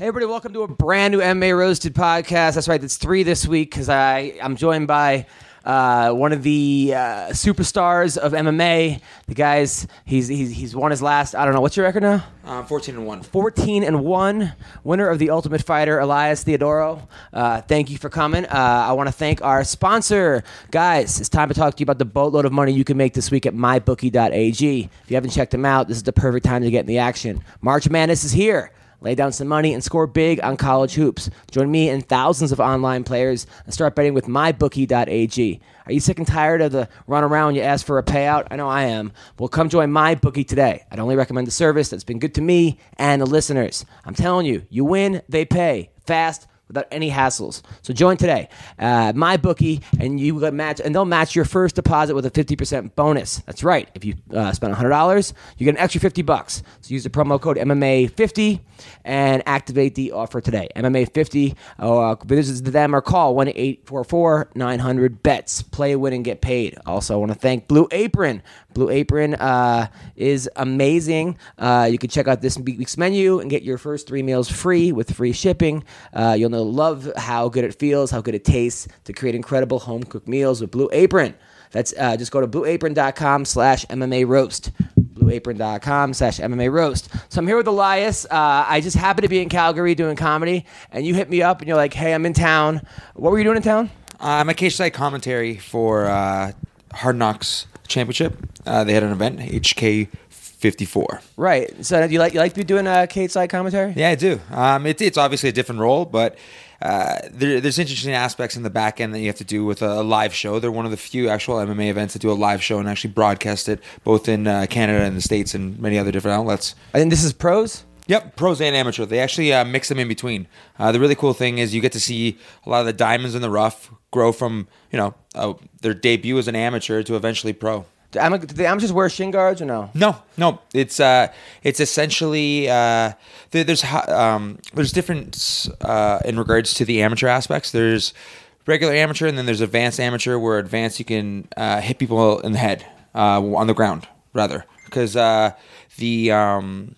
Hey everybody, welcome to a brand new MMA Roasted podcast. That's right, it's three this week because I I'm joined by uh, one of the uh, superstars of MMA. The guys, he's, he's he's won his last. I don't know what's your record now. Um, 14 and 1. 14 and 1, winner of the Ultimate Fighter, Elias Theodorou. Uh, thank you for coming. Uh, I want to thank our sponsor. Guys, it's time to talk to you about the boatload of money you can make this week at mybookie.ag. If you haven't checked them out, this is the perfect time to get in the action. March Madness is here. Lay down some money and score big on college hoops. Join me and thousands of online players and start betting with mybookie.ag. Are you sick and tired of the run around you ask for a payout? I know I am. Well, come join MyBookie today. I'd only recommend the service that's been good to me and the listeners. I'm telling you, you win, they pay. Fast, without any hassles. So join today, uh, my bookie, and you get match, and they'll match your first deposit with a fifty percent bonus. That's right. If you uh, spend hundred dollars, you get an extra fifty bucks. So use the promo code MMA fifty and activate the offer today. MMA fifty. Uh, visit them or call one eight four four nine hundred bets. Play, win, and get paid. Also, I want to thank Blue Apron. Blue Apron uh, is amazing. Uh, you can check out this week's menu and get your first three meals free with free shipping. Uh, you'll know, love how good it feels, how good it tastes to create incredible home cooked meals with Blue Apron. That's uh, just go to blueapron.com slash MMA roast. Blueapron.com slash MMA roast. So I'm here with Elias. Uh, I just happened to be in Calgary doing comedy, and you hit me up and you're like, hey, I'm in town. What were you doing in town? I'm a cage side commentary for uh, Hard Knocks Championship. Uh, they had an event, HK 54. Right. So do you like you like to be doing uh, cage side commentary? Yeah, I do. Um, it, it's obviously a different role, but uh, there, there's interesting aspects in the back end that you have to do with a, live show. They're one of the few actual MMA events that do a live show and actually broadcast it both in uh, Canada and the States and many other different outlets. And this is pros. Yep, pros and amateur. They actually uh, mix them in between. Uh, the really cool thing is you get to see a lot of the diamonds in the rough grow from you know uh, their debut as an amateur to eventually pro. Do ama- do the amateurs wear shin guards or no? No, no, it's uh, it's essentially uh, there, there's ho- um, there's different uh, in regards to the amateur aspects. There's regular amateur, and then there's advanced amateur. Where advanced, you can uh, hit people in the head uh, on the ground rather, because uh, the um,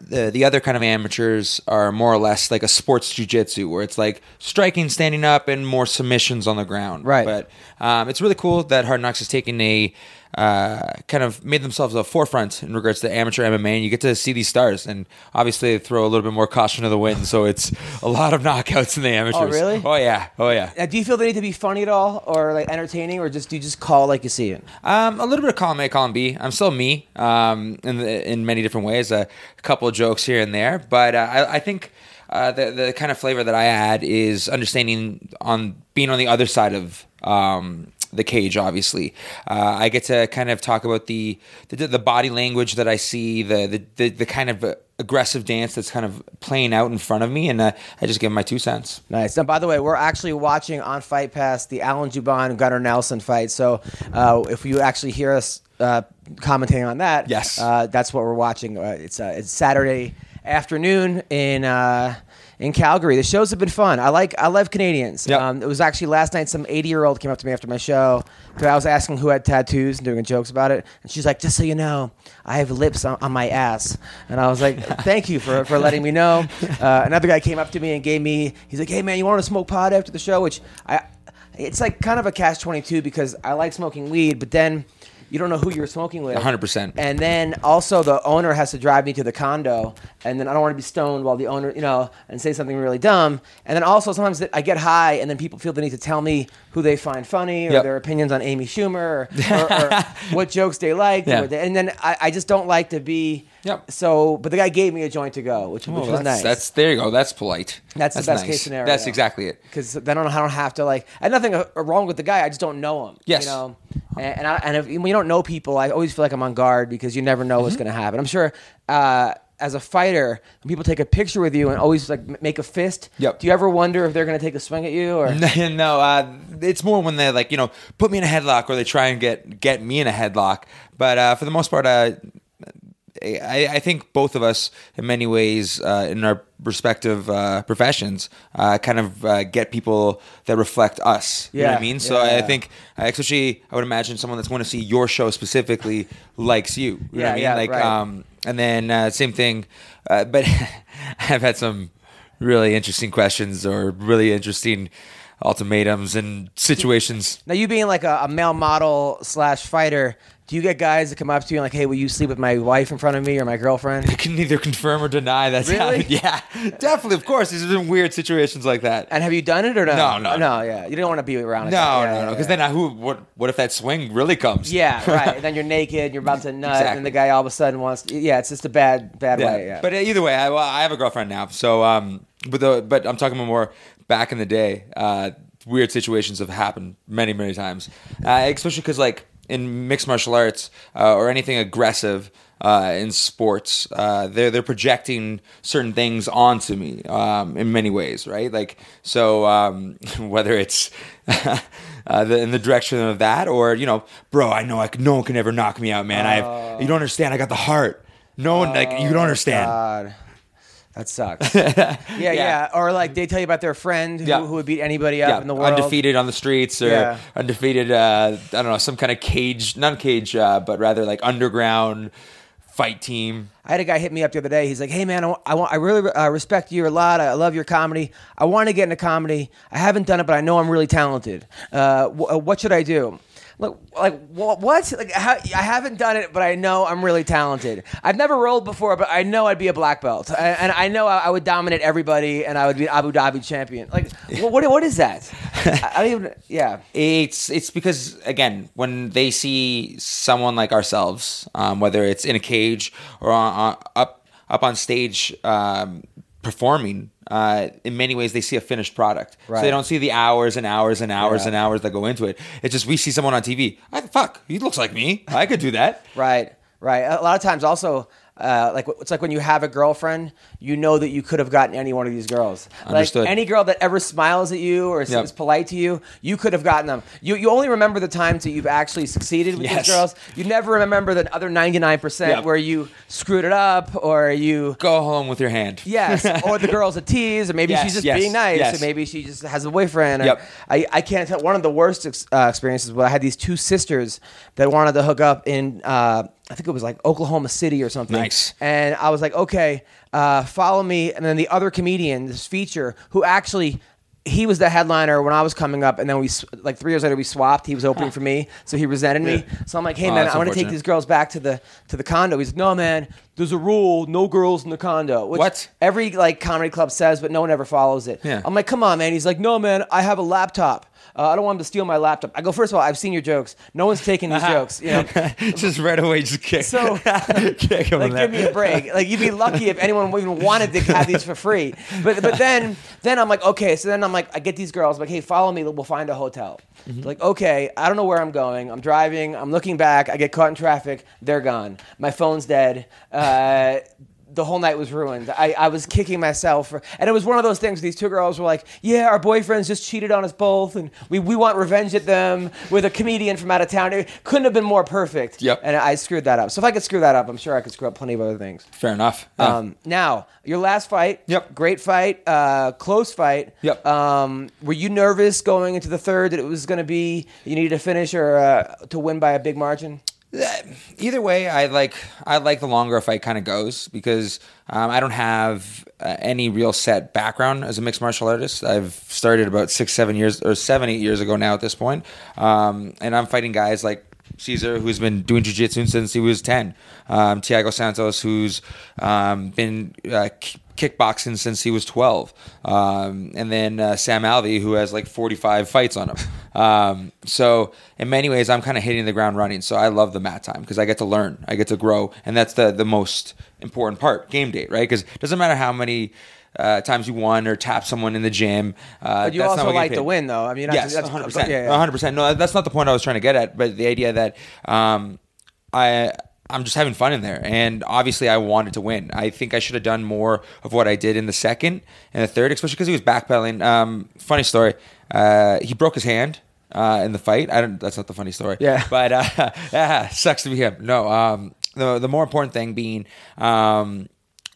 the the other kind of amateurs are more or less like a sports jujitsu, where it's like striking, standing up, and more submissions on the ground. Right. But um, it's really cool that Hard Knocks has taken a uh, kind of made themselves a forefront in regards to amateur MMA, and you get to see these stars. And obviously, they throw a little bit more caution to the wind, so it's a lot of knockouts in the amateurs. Oh, really? Oh yeah. Oh yeah. Now, do you feel they need to be funny at all, or like entertaining, or just do you just call like you see it? Um, a little bit of column A, column B. I'm still me um, in the, in many different ways. a couple of jokes here and there, but uh, I, I think uh, the the kind of flavor that I add is understanding on being on the other side of um, the cage. Obviously, uh, I get to kind of talk about the the, the body language that I see, the the the, the kind of aggressive dance that's kind of playing out in front of me, and uh, I just give my two cents. Nice. Now, by the way, we're actually watching on Fight Pass the Alan Jouban Gunnar Nelson fight. So, uh, if you actually hear us uh, commenting on that, Yes. uh, that's what we're watching. Uh, it's uh, it's Saturday afternoon in. In Calgary, the shows have been fun. I like, I love Canadians. Yep. Um, it was actually last night. Some eighty-year-old came up to me after my show. 'cause I was asking who had tattoos and doing jokes about it, and she's like, "Just so you know, I have lips on, on my ass." And I was like, "Thank you for, for letting me know." Uh, another guy came up to me and gave me. He's like, "Hey man, you want to smoke pot after the show?" Which I, it's like kind of a catch twenty two because I like smoking weed, but then you don't know who you're smoking with. 100%. And then also the owner has to drive me to the condo, and then I don't want to be stoned while the owner, you know, and say something really dumb. And then also sometimes I get high, and then people feel the need to tell me who they find funny or Yep. their opinions on Amy Schumer or, or, or what jokes they like. Yeah. They, and then I, I just don't like to be. Yep. So, but the guy gave me a joint to go, which, which Well, was nice. that's there you go. That's polite. That's the best case scenario. That's exactly it. because then I don't, I don't have to like. I had nothing uh, wrong with the guy. I just don't know him. Yes. You know, and and, I, and if, when you don't know people, I always feel like I'm on guard because you never know Mm-hmm. what's going to happen. I'm sure. Uh, as a fighter, when people take a picture with you and always like make a fist. Yep. Do you ever wonder if they're going to take a swing at you or? no, uh, it's more when they like you know put me in a headlock or they try and get get me in a headlock. But uh, for the most part, uh, I, I think both of us, in many ways, uh, in our respective uh, professions, uh, kind of uh, get people that reflect us. You know what Yeah, I mean? So yeah, I yeah. think, especially, I would imagine someone that's going to see your show specifically likes you. You know Yeah, what I mean? yeah, like, right. um, and then uh, same thing, uh, but I've had some really interesting questions or really interesting ultimatums and situations. Now you being like a, a male model slash fighter, do you get guys that come up to you and like, hey, will you sleep with my wife in front of me or my girlfriend? I can neither confirm or deny that's Really? happened. Yeah, definitely. Of course, there's been weird situations like that. And have you done it or no? No, no, no. Yeah, you don't want to be around. it. No, Yeah, no, yeah, no. Because yeah. then, I, who? What? What if that swing really comes? Yeah, right. And then you're naked, you're about to nut, Exactly. and the guy all of a sudden wants. To, yeah, it's just a bad, bad Yeah. way. Yeah. But uh, either way, I, well, I have a girlfriend now. So, um, but the but I'm talking about more back in the day. Uh, weird situations have happened many, many times. Uh, especially because like in mixed martial arts uh, or anything aggressive. Uh, in sports, uh, they're they're projecting certain things onto me um, in many ways, right? Like so, um, whether it's uh, the, in the direction of that, or you know, bro, I know I can, no one can ever knock me out, man. I have, you don't understand. I got the heart. No one like you don't understand. God. That sucks. yeah, yeah, Or like they tell you about their friend who, Yeah. who would beat anybody up in the world. undefeated on the streets or Yeah. undefeated. Uh, I don't know, some kind of cage, not cage, uh, but rather like underground fight team. I had a guy hit me up the other day. He's like, "Hey man, I want, I, want, I really uh, respect you a lot. I love your comedy. I want to get into comedy. I haven't done it, but I know I'm really talented. Uh, wh- uh, what should I do?" Like wha- what? Like how, I haven't done it, but I know I'm really talented. I've never rolled before, but I know I'd be a black belt, and, and I know I, I would dominate everybody, and I would be Abu Dhabi champion. Like, wh- what? What is that? I, I don't even. Yeah. It's it's because again, when they see someone like ourselves, um, whether it's in a cage or on, on, up up on stage um, performing, uh, in many ways they see a finished product. So Right. they don't see the hours and hours and hours Yeah. and hours that go into it. It's just we see someone on TV. I, fuck, he looks like me. I could do that. Right, right. A lot of times, also, uh, like it's like when you have a girlfriend, you know that you could have gotten any one of these girls. Understood. Like any girl that ever smiles at you or Yep. is polite to you, you could have gotten them. You you only remember the times that you've actually succeeded with Yes. these girls. You never remember the other ninety nine percent where you screwed it up or you. Go home with your hand. Yes, or the girl's a tease, or maybe Yes, she's just yes, being nice, or maybe she just has a boyfriend. Yep. I, I can't tell. One of the worst ex- uh, experiences was I had these two sisters that wanted to hook up in, uh, I think it was like Oklahoma City or something. Nice. And I was like, okay, uh, follow me. And then the other comedian, this feature, who actually. He was the headliner when I was coming up, and then we like three years later we swapped. He was opening for me, so he resented me. So I'm like, "Hey Oh, man, I want to take these girls back to the to the condo." He's like, "No man, there's a rule: no girls in the condo." Which What? Every like comedy club says, but no one ever follows it. Yeah. I'm like, come on, man. He's like, no, man. I have a laptop. Uh, I don't want him to steal my laptop. I go, first of all, I've seen your jokes. No one's taking these jokes. You know, just right away, just kick. So- kick like give me a break. Like you'd be lucky if anyone even wanted to have these for free. But but then then I'm like, okay. So then I'm like, I get these girls. I'm like, hey, follow me. We'll find a hotel. Mm-hmm. Like, okay, I don't know where I'm going. I'm driving. I'm looking back. I get caught in traffic. They're gone. My phone's dead. Uh, the whole night was ruined. I, I was kicking myself. For, and it was one of those things. These two girls were like, yeah, our boyfriends just cheated on us both, and we, we want revenge at them with a comedian from out of town. It couldn't have been more perfect. Yep. And I screwed that up. So if I could screw that up, I'm sure I could screw up plenty of other things. Fair enough. Yeah. Um, now, your last fight. Yep. Great fight. Uh, close fight. Yep. Um, were you nervous going into the third that it was going to be you needed to finish or uh, to win by a big margin? Either way, I like I like the longer a fight kind of goes because um, I don't have uh, any real set background as a mixed martial artist. I've started about six, seven years or seven, eight years ago now at this point, um, and I'm fighting guys like Cezar, who's been doing jiu-jitsu since he was ten, um, Thiago Santos, who's um, been uh, kickboxing since he was 12 um, and then uh, sam alvey who has like 45 fights on him um, so in many ways i'm kind of hitting the ground running so i love the mat time because i get to learn i get to grow and that's the, the most important part game day right because it doesn't matter how many uh, times you won or tap someone in the gym uh, But you also like to win, though. I mean, that's, yes, that's 100%. Yeah, yeah. 100%. No, that's not the point I was trying to get at, but the idea that um, I I'm just having fun in there. And obviously, I wanted to win. I think I should have done more of what I did in the second and the third, especially because he was backpedaling. Um, funny story. Uh, he broke his hand uh, in the fight. I don't. That's not the funny story. Yeah. But uh, yeah, sucks to be him. No. Um, the the more important thing being, um,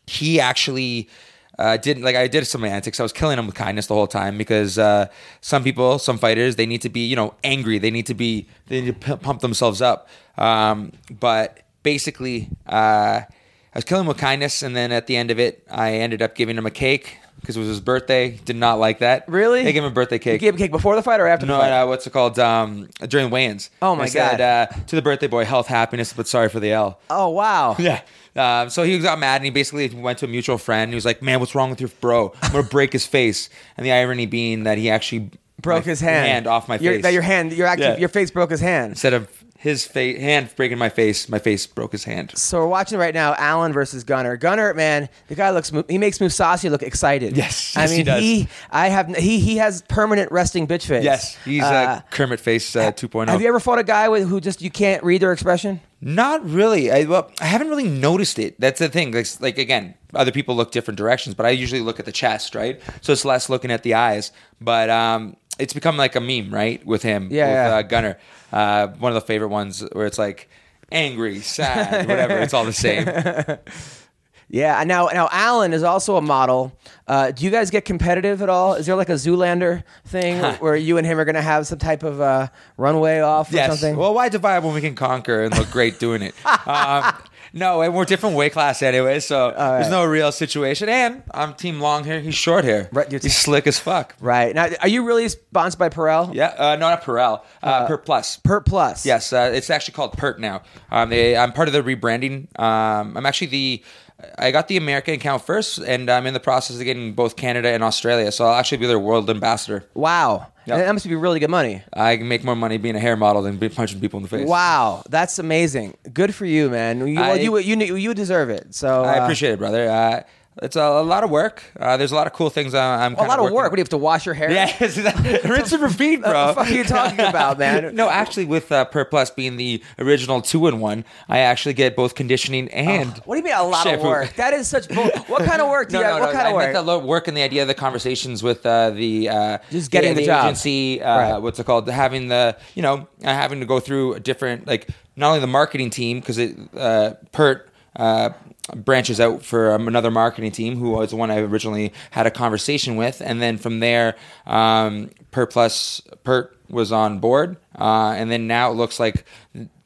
he actually. Uh, didn't like I did some antics. I was killing him with kindness the whole time because uh, some people, some fighters, they need to be you know angry. They need to be they need to p- pump themselves up. Um, but basically, uh, I was killing him with kindness, and then at the end of it, I ended up giving him a cake because it was his birthday. Did not like that. Really? They gave him a birthday You cake. gave him a cake before the fight or after no, the fight? uh, what's it called? Um, during weigh-ins. Oh, my I said, God. Uh, to the birthday boy, health, happiness, but sorry for the L. oh wow. Yeah. Um, so he got mad and he basically went to a mutual friend. He was like, "Man, what's wrong with your bro? I'm gonna break his face." And the irony being that he actually Broke his hand. off my Your- face. That your hand, your actually, Yeah. your face broke his hand. Instead of his fa- hand breaking my face, my face broke his hand. So we're watching right now Allen versus Gunnar. Gunnar, man, the guy looks he makes Mousasi look excited. Yes, I mean he does. I have he he has permanent resting bitch face. Yes, he's Uh, uh, Kermit face uh, 2.0. Have you ever fought a guy with who just you can't read their expression? Not really. I well, I haven't really noticed it. That's the thing. Like, like again, other people look different directions, but I usually look at the chest, right? So it's less looking at the eyes. But um, it's become like a meme, right, with him, Yeah, with yeah. Uh, Gunnar. Uh, one of the favorite ones where it's like angry, sad, whatever. It's all the same. Yeah. Now now Allen is also a model. Uh, do you guys get competitive at all? Is there like a Zoolander thing where you and him are going to have some type of uh, runway off or yes. something? Well, why divide when we can conquer and look great doing it? Um, no, and we're different weight class anyway, so there's no real situation. And I'm team long hair. He's short hair. Right, you're He's slick as fuck. right. Now, are you really sponsored by Perel? Yeah, uh, no, not Perel. Uh, Pert Plus. Pert Plus. Yes, uh, it's actually called Pert now. Um, they, I'm part of the rebranding. Um, I'm actually the. I got the American account first, and I'm in the process of getting both Canada and Australia. So I'll actually be their world ambassador. Wow. Yep. That must be really good money. I can make more money being a hair model than be punching people in the face. Wow, that's amazing. Good for you, man. You, well, I- you, you, you deserve it. So I uh, appreciate it, brother. Uh, it's a, a lot of work. Uh, there's a lot of cool things I- I'm. a lot of work. on. What do you have to wash your hair? Yeah, rinse and repeat, bro. What the fuck are you talking about, man? no, actually, with uh, Pert Plus being the original two in one, I actually get both conditioning and. What do you mean a lot of work? That is such bull. What kind of work do No, you no, have? no. What kind I of meant work? the work and the idea of the conversations with uh, the uh, Just getting the job. agency. Uh, Right. What's it called? Having the you know uh, having to go through a different like not only the marketing team because it uh, Pert. Uh, branches out for um, another marketing team who was the one I originally had a conversation with, and then from there, um, Pert Plus Pert was on board, uh, and then now it looks like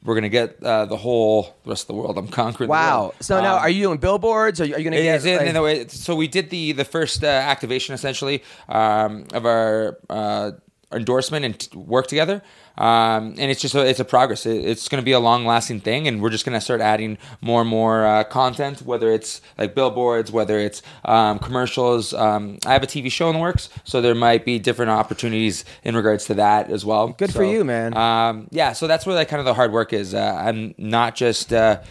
we're gonna get uh, the whole rest of the world. I'm conquering. wow. So now, Um, are you doing billboards? You, are you going to it get? in, like- so we did the the first uh, activation essentially um, of our uh, endorsement and t- work together. Um, and it's just a, it's a progress. It, it's going to be a long lasting thing, and we're just going to start adding more and more uh, content, whether it's like billboards, whether it's um, commercials. Um, I have a TV show in the works, so there might be different opportunities in regards to that as well. Good for you, man. Um, yeah, so that's where like kind of the hard work is. Uh, I'm not just. Uh,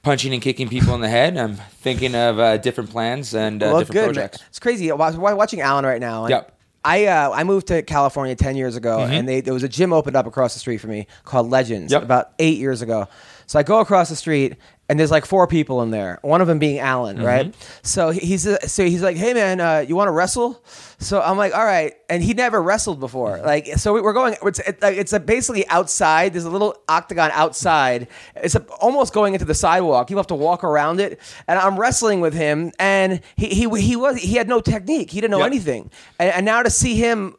Punching and kicking people in the head. I'm thinking of uh, different plans and uh, well, different good. man. projects. It's crazy. Watching Alan right now. and Yep. I uh, I moved to California ten years ago, and they, there was a gym opened up across the street from me called Legends Yep. about eight years ago. So I go across the street, and there's like four people in there. One of them being Alan, right? So he's uh, so he's like, "Hey man, uh, you want to wrestle?" So I'm like, "All right," and he never wrestled before. Like, so we- we're going. It's it, like, it's basically outside. There's a little octagon outside. It's a, almost going into the sidewalk. You have to walk around it, and I'm wrestling with him, and he he he was he had no technique. He didn't know Yep. anything, and, and now to see him.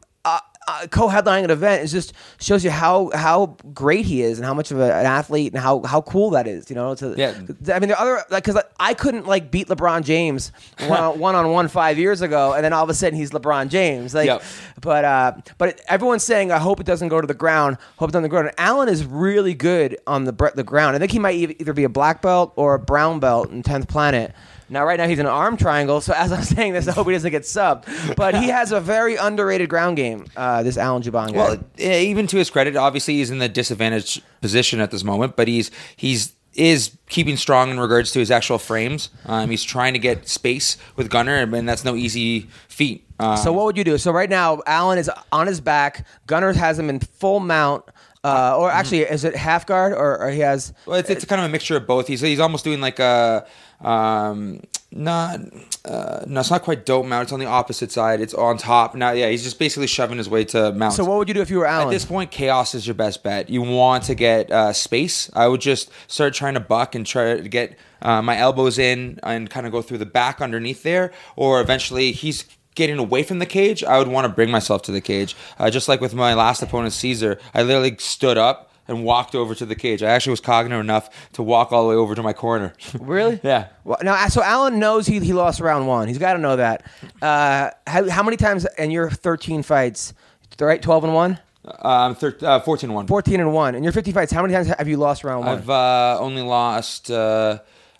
Uh, co-headlining an event is just shows you how how great he is and how much of a, an athlete and how how cool that is. You know, to, Yeah. I mean, there are other like because I couldn't like beat LeBron James one on one five years ago, and then all of a sudden he's LeBron James. Like, Yep. but uh, but everyone's saying I hope it doesn't go to the ground. Hope it doesn't go to the ground. And Allen is really good on the the ground. I think he might either be a black belt or a brown belt in tenth planet. Now, right now he's in an arm triangle. So as I'm saying this, I hope he doesn't get subbed. But he has a very underrated ground game. Uh, this Alan Jouban guy. Well, even to his credit, obviously he's in the disadvantaged position at this moment, but he's he's is keeping strong in regards to his actual frames. Um, he's trying to get space with Gunnar, and, and that's no easy feat. Um, So what would you do? So right now, Allen is on his back. Gunnar has him in full mount. Uh, or actually, is it half guard or, or he has? Well, it's, it's kind of a mixture of both. He's he's almost doing like a um not uh no it's not quite dope mount it's on the opposite side it's on top now yeah he's just basically shoving his way to mount So what would you do if you were Allen? At this point, chaos is your best bet. You want to get uh, space. I would just start trying to buck and try to get uh, my elbows in and kind of go through the back underneath there, or eventually he's getting away from the cage. I would want to bring myself to the cage, uh, just like with my last opponent, Cezar. I literally stood up and walked over to the cage. I actually was cognizant enough to walk all the way over to my corner. Really? Yeah. Well, now, so Alan knows he, he lost round one. He's got to know that. Uh, how, how many times in your 13 fights, right, 12 and 1? Um, thir- uh, 14 1. 14 and 1. In your 50 fights, how many times have you lost round one? I've uh, only lost uh,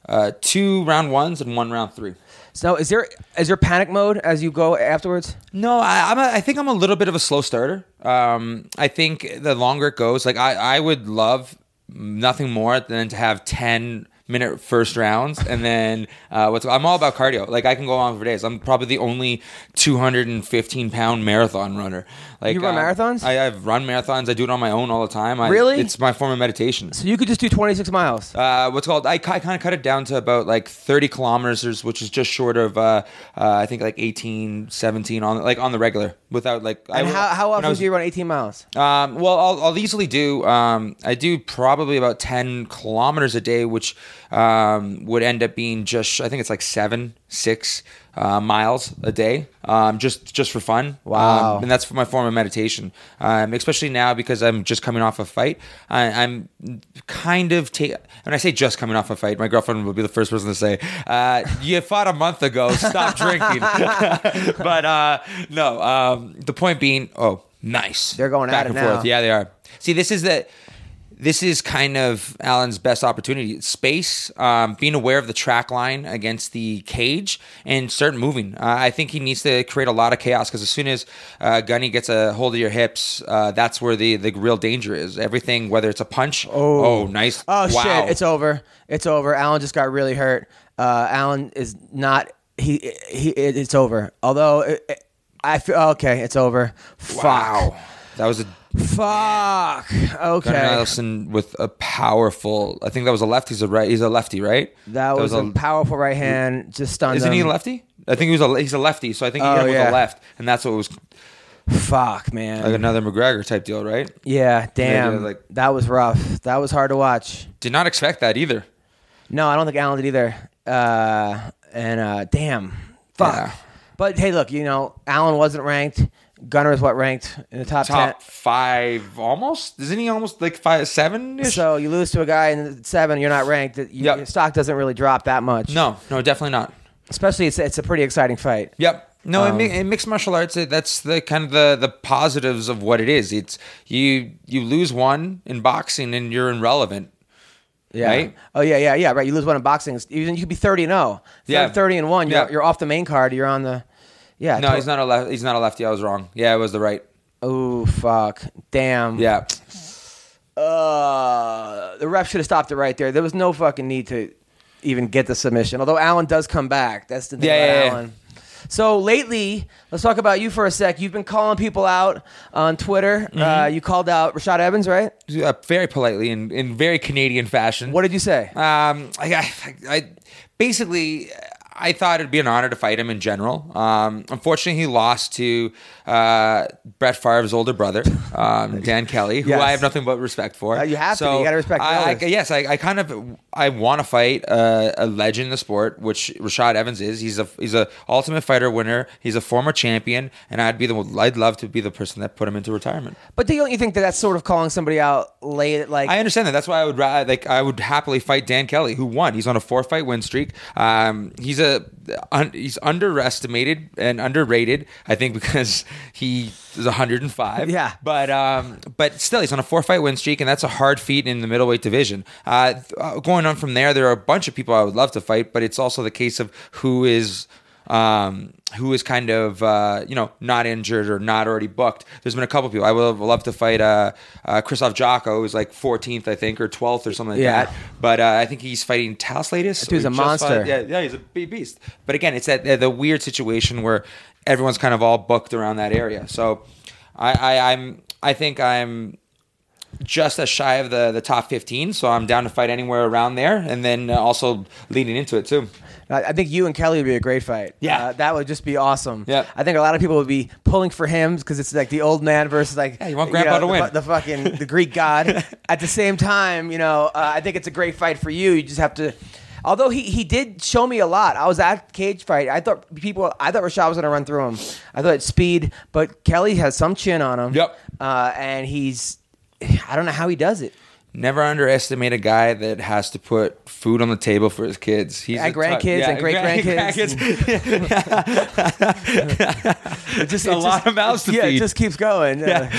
uh, two round ones and one round three. So is there is there panic mode as you go afterwards? No, I, I'm a, I think I'm a little bit of a slow starter. Um, I think the longer it goes, like I, I would love nothing more than to have 10 minute first rounds and then uh, what's I'm all about cardio. Like I can go on for days. I'm probably the only 215 pound marathon runner. Like You run uh, marathons? I, I've run marathons. I do it on my own all the time. I, Really? It's my form of meditation. So you could just do 26 miles. Uh, what's called I, I kind of cut it down to about like 30 kilometers which is just short of uh, uh, i think like 18 17 on like on the regular without like and I, how, how often was- do you run 18 miles? um, well I'll, I'll easily do um, i do probably about 10 kilometers a day which um, would end up being just i think it's like seven six uh, miles a day um, just just for fun. Wow. Um, and that's for my form of meditation. Um, especially now because i'm just coming off a fight I, i'm kind of ta- when i say just coming off a fight my girlfriend will be the first person to say uh, you fought a month ago stop drinking. But uh, no um, the point being oh nice. They're going back at it and now. forth yeah they are. See this is the this is kind of Alan's best opportunity. Space, um, being aware of the track line against the cage, and start moving. Uh, I think he needs to create a lot of chaos because as soon as uh, Gunny gets a hold of your hips, uh, that's where the, the real danger is. Everything, whether it's a punch, oh, nice, Oh wow. shit! It's over. It's over. Allen just got really hurt. Uh, Allen is not. He he. It, it's over. Although it, it- I feel okay. It's over. wow. That was a Fuck. Okay. Gunnar Nelson with a powerful. I think that was a lefty. He's a right. He's a lefty, right? That, was, a, powerful right hand. Just stunned Isn't him. he a lefty? I think he was a. He's a lefty, so I think he Oh, hit him yeah. with a left, and that's what was Fuck, man. like another McGregor type deal, right? yeah. Damn. Yeah, like- that was rough. That was hard to watch. Did not expect that either. No, I don't think Allen did either. Uh, and uh, damn, fuck. Yeah. But hey, look, you know, Allen wasn't ranked. Gunnar is what ranked in the top, Top five, almost. Isn't he almost like five, seven? So you lose to a guy in seven, you're not ranked. You, Yep. Your stock doesn't really drop that much. no, no, definitely not. especially it's it's a pretty exciting fight. Yep. No, Um, in, in mixed martial arts, that's the kind of the the positives of what it is. It's you you lose one in boxing and you're irrelevant. Yeah. Right? Oh yeah, yeah, yeah. Right. You lose one in boxing. You could be thirty and zero. Yeah. Thirty and one. You're, Yeah. you're off the main card. You're on the. Yeah. No, he's not a left. He's not a lefty. I was wrong. Yeah, it was the right. Oh fuck! Damn. Yeah. Uh, the ref should have stopped it right there. There was no fucking need to even get the submission. Although Allen does come back. That's the thing Yeah, about yeah, yeah. Allen. So lately, let's talk about you for a sec. You've been calling people out on Twitter. Uh, Mm-hmm. you called out Rashad Evans, right? Uh, very politely in in very Canadian fashion. What did you say? Um, I, I, I basically I thought it'd be an honor to fight him in general. Um, unfortunately, he lost to uh, Brett Favre's older brother, um, Dan Kelly, who Yes. I have nothing but respect for. Uh, you have to. You gotta respect the I, I, yes, I, I kind of I want to fight uh, a legend in the sport, which Rashad Evans is. He's a he's a Ultimate Fighter winner. He's a former champion, and I'd be the I'd love to be the person that put him into retirement. But don't you think that that's sort of calling somebody out late? Like, I understand that. That's why I would like I would happily fight Dan Kelly, who won. He's on a four fight win streak. Um, he's a un, he's underestimated and underrated. I think because he is 105. Yeah. but um, but still, he's on a four fight win streak, and that's a hard feat in the middleweight division. Uh, uh, going on from there, there are a bunch of people I would love to fight, but it's also the case of who is um, who is kind of uh, you know not injured or not already booked. There's been a couple people I would have loved to fight. Uh, uh, Krzysztof Jotko, who's like 14th, I think, or 12th or something like Yeah. that. But uh, I think he's fighting Taslatus. dude's a monster. yeah, yeah, he's a beast. But again, it's that the weird situation where everyone's kind of all booked around that area. So I, I I'm I think I'm just as shy of the the top 15. So I'm down to fight anywhere around there, and then uh, also leading into it too. I think you and Kelly would be a great fight. Yeah. Uh, that would just be awesome. Yeah. I think a lot of people would be pulling for him because it's like the old man versus like Yeah, you want Grandpa know, to the, win. fu- the fucking the Greek god. At the same time, you know, uh, I think it's a great fight for you. You just have to. Although he, he did show me a lot. I was at cage fight. I thought people. I thought Rashad was going to run through him. I thought it's speed, but Kelly has some chin on him. Yep. Uh, and he's. I don't know how he does it. Never underestimate a guy that has to put food on the table for his kids. He's And grandkids and great-grandkids. grandkids. just a lot of mouths to yeah, feed. it just keeps going. Yeah.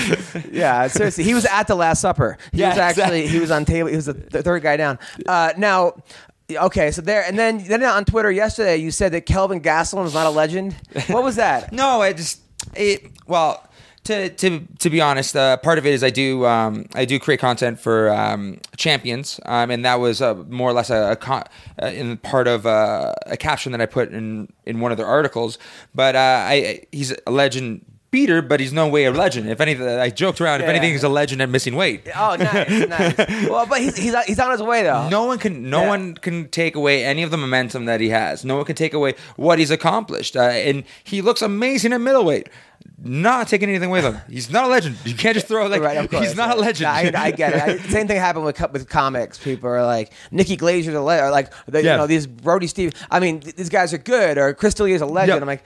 yeah, seriously. He was at the Last Supper. He Yeah, was actually exactly. he was on table. He was the, the third guy down. Uh, now, okay, so there and then then on Twitter yesterday you said that Kelvin Gastelum is not a legend. What was that? No, I just it. Well, to to to be honest, uh, part of it is I do um, I do create content for um, champions, um, and that was uh, more or less a, a con- uh, in part of uh, a caption that I put in in one of their articles. But uh, I, he's a legend beater, but he's no way a legend. If anything, I joked around. if anything, he's a legend at missing weight. Oh, nice, nice. Well, but he's he's, he's on his way though. No one can. No Yeah. one can take away any of the momentum that he has. No one can take away what he's accomplished. Uh, and he looks amazing at middleweight. Not taking anything with him. He's not a legend. You can't just throw like right, course. he's not a legend. I, I get it. I, same thing happened with with comics. People are like Nikki Glazer's a legend, or like they, Yeah. you know these Brody Steve. I mean, th- these guys are good. Or Chris D'Elia is a legend. Yeah. I'm like,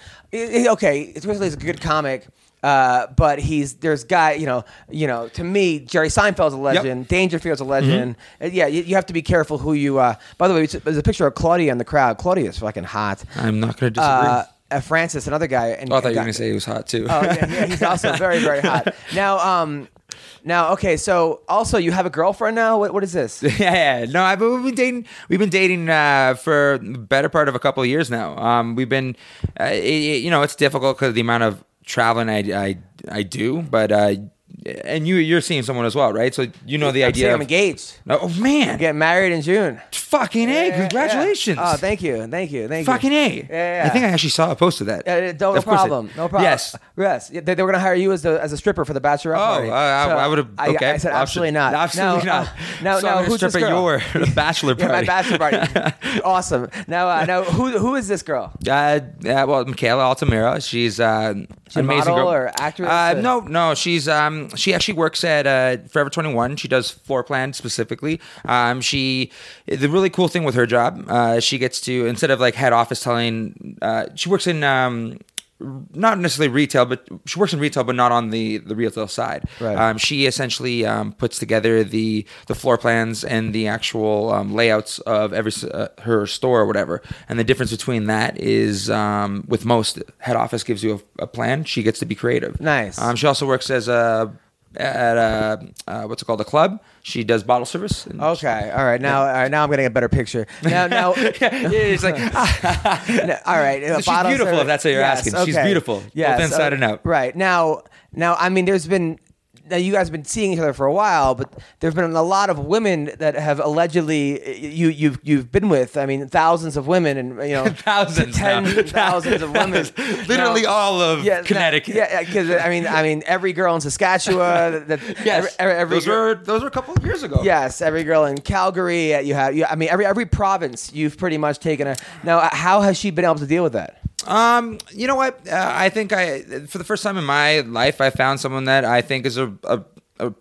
okay, Chris D'Elia is a good comic. Uh, but he's there's guy you know you know to me Jerry Seinfeld's a legend Dangerfield's a legend Mm-hmm. Yeah you, you have to be careful who you uh by the way there's a picture of Claudia in the crowd Claudia is fucking hot I'm not going to disagree. uh, uh, Francis another guy and, oh, I thought you were going to say he was hot too. Oh, yeah, yeah, he's also very, very hot. Now, um, now, okay, so also you have a girlfriend now. What, what is this? yeah, yeah. No, I, but we've been dating. We've been dating uh, for the better part of a couple of years now. Um, we've been, uh, it, it- you know, it's difficult because the amount of traveling I, I, I do. But uh, and you, you're seeing someone as well, right? So you know the I'm idea. saying of, I'm engaged. No, oh man, Getting married in June. fucking a! Yeah, Congratulations. yeah. Oh, thank you, thank you, thank fucking you. a! Yeah, yeah. I think I actually saw a post of that. Uh, no I- problem. No problem. Yes. Yes. They, they were going to hire you as a, as a stripper for the bachelorette Oh, party. I- I- I would've- okay. I said Option- absolutely not. absolutely now, not. Uh, now, So now, gonna who's this strip at your bachelor Yeah, my party. bachelor party. awesome. Now, uh, now, who who is this girl? Uh, well, Michaela Altamira. She's She a an amazing model girl. or actress Uh, or- no, no. She's um, she actually works at uh, Forever Twenty One. She does floor plan specifically. Um, she the really cool thing with her job, uh, she gets to instead of like head office telling, uh, she works in um. Not necessarily retail, but she works in retail, but not on the, the retail side. Right. Um, she essentially um, puts together the the floor plans and the actual um, layouts of every uh, her store or whatever. And the difference between that is um, with most head office gives you a, a plan. She gets to be creative. Nice. Um, she also works as a at a uh, what's it called a club. She does bottle service. Okay, all right. Now, all right, now I'm getting a better picture. Now, now, yeah, it's like No, all right. a She's beautiful, service- if that's what you're asking. She's beautiful, both inside and out. Right now, now I mean, there's been now you guys have been seeing each other for a while, but there's been a lot of women that have allegedly you you've you've been with. I mean, thousands of women, and you know, Thousands now. thousands of women. literally Now- all of yeah, Connecticut. Yeah, because I mean, I mean, every girl in Saskatchewan. That, Yes, every, every those were those were a couple of years ago. Yes, every girl in Calgary. uh, You have. You, I mean, every every province. You've pretty much taken a. Now, uh, how has she been able to deal with that? Um, you know what? Uh, I think I, for the first time in my life, I found someone that I think is a a, a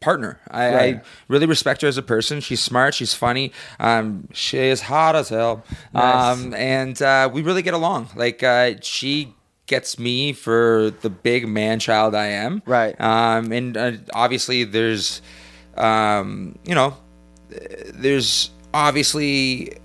partner. I, Right. I really respect her as a person. She's smart. She's funny. Um, she is hot as hell. Nice. Um, and uh, we really get along. Like uh, she gets me for the big man child I am. Right. Um, and uh, obviously there's, um, you know, there's obviously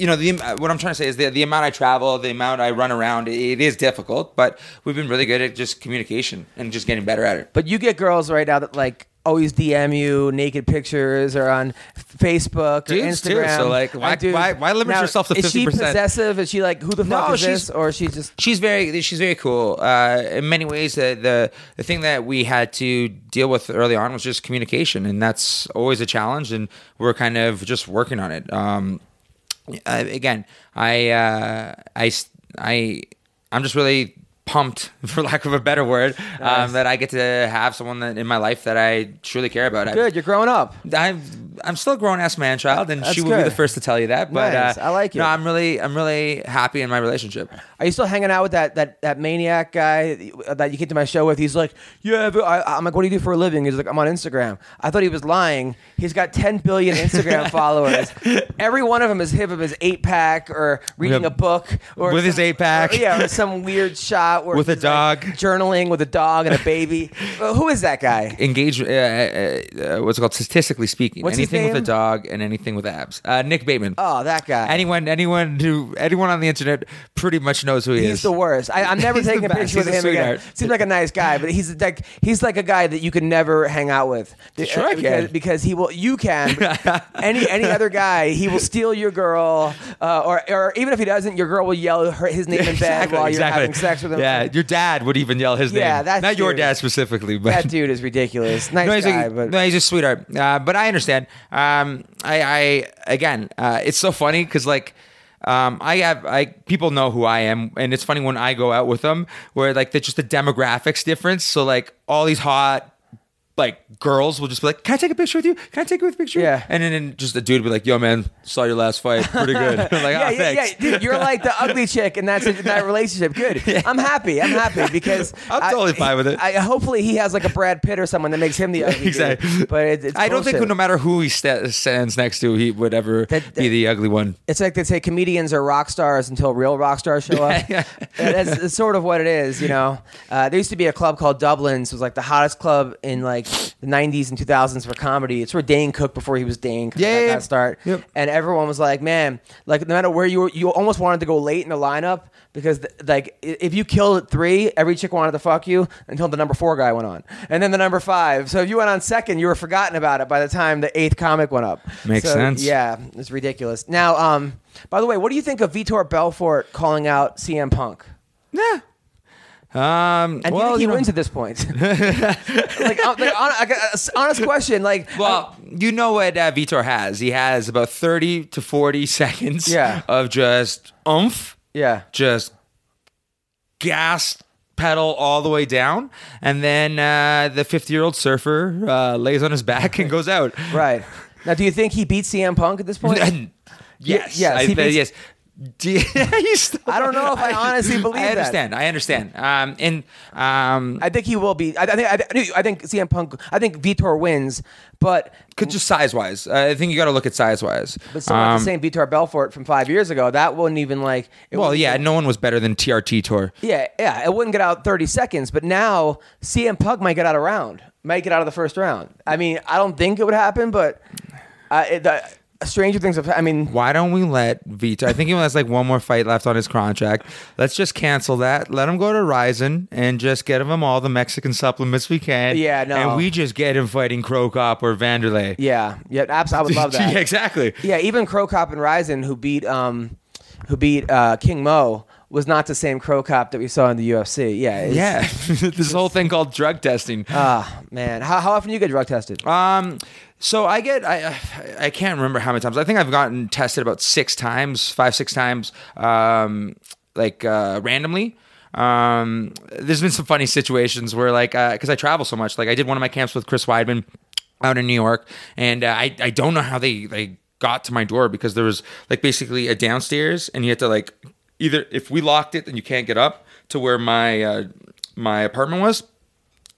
you know the what I'm trying to say is the the amount I travel, the amount I run around, it, it is difficult, but we've been really good at just communication and just getting better at it. But you get girls right now that like always DM you naked pictures or on Facebook or Dudes, too. Instagram. So, like, why- why- why limit Now, yourself to 50? Is she possessive? Is she like who the fuck No, is she's- this? Or she just She's very she's very cool. Uh, in many ways, the, the the thing that we had to deal with early on was just communication, and that's always a challenge. And we're kind of just working on it. Um, uh, again, I uh, I'm just really pumped, for lack of a better word, Nice. um, that I get to have someone that in my life that I truly care about. I- Good, you're growing up. I'm I'm still a grown ass man child, and That's she will be good. the first to tell you that. But Nice. uh, I like you. No, it. I'm really I'm really happy in my relationship. Are you still hanging out with that that that maniac guy that you came to my show with? He's like, yeah. But I, I'm like, what do you do for a living? He's like, I'm on Instagram. I thought he was lying. He's got 10 billion Instagram followers. Every one of them is hip of his eight pack or reading a book or With his some- eight-pack. or, yeah, or some weird shot where With a he's, like, dog. journaling with a dog and a baby. Who is that guy? Engage. Uh, uh, uh, what's it called? Statistically speaking, What's his anything with a dog and anything with abs. Uh, Nick Bateman. Oh, that guy. Anyone, anyone who, anyone on the internet pretty much knows who he He's is. He's the worst. I, I'm never taking a best. picture with He's a him again. Seems like a nice guy, but he's like he's like a guy that you can never hang out with. Sure I because, can. because he will. You can. any any other guy, he will steal your girl, uh, or or even if he doesn't, your girl will yell her, his name in bed Exactly, while you're exactly. having sex with him. Yeah, your dad would even yell his Yeah, name. that's not your dad specifically, but that dude is ridiculous. Nice no, guy, a, but no, he's a sweetheart. Uh, but I understand. Um, I, I again, uh, it's so funny because like. Um, I have I people know who I am, and it's funny when I go out with them, where like there's just the demographics difference. So like all these hot like girls will just be like, "Can I take a picture with you? Can I take a picture?" Yeah. and then, just a dude will be like, "Yo, man, saw your last fight, pretty good." Like, yeah, oh, yeah, thanks. yeah, dude, you're like the ugly chick, and that's in that relationship. Good. I'm happy. I'm happy because I'm I- totally fine with it. I, hopefully, he has like a Brad Pitt or someone that makes him the ugly. dude. Exactly. But it, it's I don't think no matter who he sta stands next to, he would ever That- be the ugly one. It's like they say comedians are rock stars until real rock stars show up. Yeah. that's, that's sort of what it is, you know. Uh, there used to be a club called Dublin's. It was like the hottest club in like the '90s and 2000s for comedy. It's where Dane Cook before he was Dane. Yeah, got yeah, that start. Yep. And everyone was like, man, like no matter where you were, you almost wanted to go late in the lineup because th- like if you killed at three, every chick wanted to fuck you until the number four guy went on, and then the number five. So if you went on second, you were forgotten about it by the time the eighth comic went up. Makes So, sense. Yeah, it's ridiculous. Now, um, by the way, what do you think of Vitor Belfort calling out CM Punk? Yeah. Um, And you well, think he you know, wins at this point? like, uh, like, uh, honest question. Like, well, you know what uh, Vitor has? He has about thirty to forty seconds Yeah. of just oomph, yeah, just gas pedal all the way down, and then uh, the fifty-year-old surfer uh, lays on his back and goes out. right. Now, do you think he beats CM Punk at this point? yes, yes, I, he beats- yes. Do you- I don't know if I honestly believe I that. understand. I understand. Um, and um, I think he will be. I, I think. I, think- I think CM Punk. I think Vitor wins, but could just size wise, I think you got to look at size wise. but still not the same Vitor Belfort from five years ago. That wouldn't even like. it Well, yeah, no one was better than TRT Tour. Yeah, yeah, it wouldn't get out 30 seconds, but now CM Punk might get out a round, might get out of the first round. I mean, I don't think it would happen, but uh, it, the, stranger things have. I mean, Why don't we let Vito? I think he has like one more fight left on his contract. Let's just cancel that. Let him go to Rizin and just get him all the Mexican supplements we can. Yeah, no. And we just get him fighting Cro Cop or Vanderlei. yeah, yeah, absolutely. I would love that. yeah, exactly. Yeah, even Cro Cop and Rizin, who beat um, who beat uh, King Mo, was not the same Cro Cop that we saw in the UFC. Yeah, Yeah, this whole thing called drug testing. Ah, man, how, how often do you get drug tested? Um, so I get I I can't remember how many times. I think I've gotten tested about six times, five six times, um, like uh, randomly. Um, there's been some funny situations where like because I travel so much. Like I did one of my camps with Chris Weidman out in New York, and uh, I I don't know how they they got to my door because there was like basically a downstairs, and you had to like either if we locked it, then you can't get up to where my uh, my apartment was.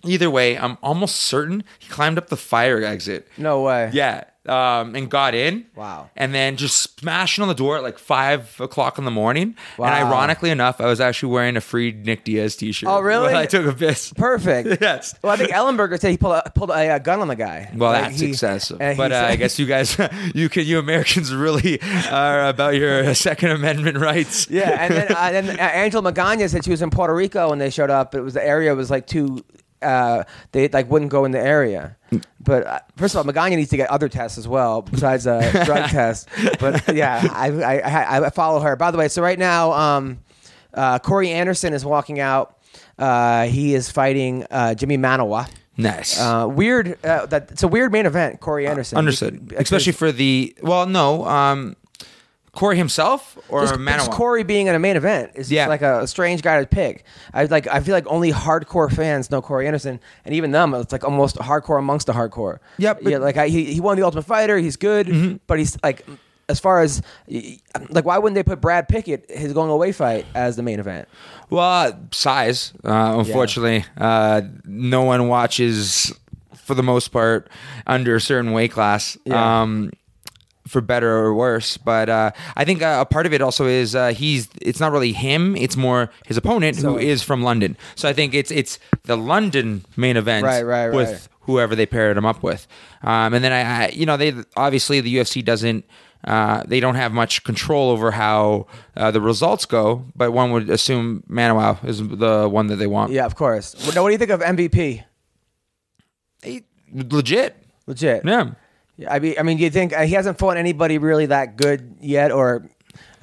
Either way, I'm almost certain he climbed up the fire exit. No way. Yeah. Um, and got in. Wow. And then just smashing on the door at like five o'clock in the morning. Wow. And ironically enough, I was actually wearing a free Nick Diaz t-shirt. Oh, really? I took a piss. Perfect. Yes. Well, I think Ellenberger said he pulled a, pulled a, uh gun on the guy. Well, Like, that's he- excessive. But uh, I guess you guys, you can, you Americans really are about your Second Amendment rights. Yeah, and then, uh, then uh, Angela Magana said she was in Puerto Rico when they showed up. It was the area was like too. Uh, they like wouldn't go in the area. But uh, first of all, Magana needs to get other tests as well besides a drug test. But yeah, I, I, I, I follow her. By the way, so right now, um, uh, Corey Anderson is walking out. Uh, he is fighting uh, Jimi Manuwa. Nice. Uh, weird. Uh, that it's a weird main event. Corey Anderson. Understood. Especially for the well, no. Um, Corey himself or Just, just Corey being in a main event is Yeah. like a, strange guy to pick. I like. I feel like only hardcore fans know Corey Anderson, and even them, it's like almost hardcore amongst the hardcore. Yep, Mm-hmm. yeah. Like I, he he won the Ultimate Fighter. He's good, but he's like. As far as like, why wouldn't they put Brad Pickett his going away fight as the main event? Well, uh, size. Uh, unfortunately, uh, no one watches for the most part under a certain weight class. Yeah. Um, for better or worse, but uh, I think uh, a part of it also is uh, he's. It's not really him; it's more his opponent who So- is from London. So I think it's it's the London main event Right, right, with right. whoever they paired him up with. Um, and then I, I, you know, they obviously the UFC doesn't. Uh, they don't have much control over how uh, the results go, but one would assume Manuwa is the one that they want. Yeah, of course. What, now, what do you think of MVP? He- legit. Legit. Yeah. I mean, I mean, do you think uh, he hasn't fought anybody really that good yet, or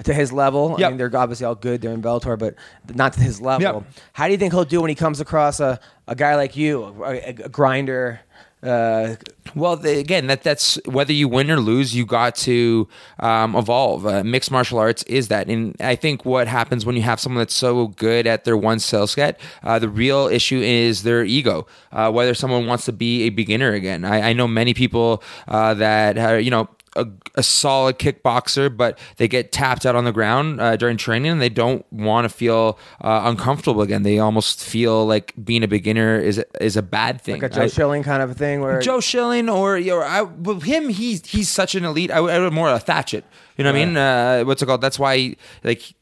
to his level? I Yep. mean, they're obviously all good. They're in Bellator, but not to his level. Yep. How do you think he'll do when he comes across a, a guy like you, a, a, a grinder? Uh, Well, the, again, that that's whether you win or lose, you got to um, evolve. Uh, mixed martial arts is that, and I think what happens when you have someone that's so good at their one skill set, uh, the real issue is their ego. Uh, whether someone wants to be a beginner again. I, I know many people uh, that are, you know. A, a solid kickboxer, but they get tapped out on the ground uh, during training, and they don't want to feel uh, uncomfortable again. They almost feel like being a beginner is is a bad thing. like a Joe I- Schilling kind of thing, where Joe Schilling or you know, I, with him, he's he's such an elite. I would, I would more a Thatchett. You know what I mean? Uh, what's it called? That's why like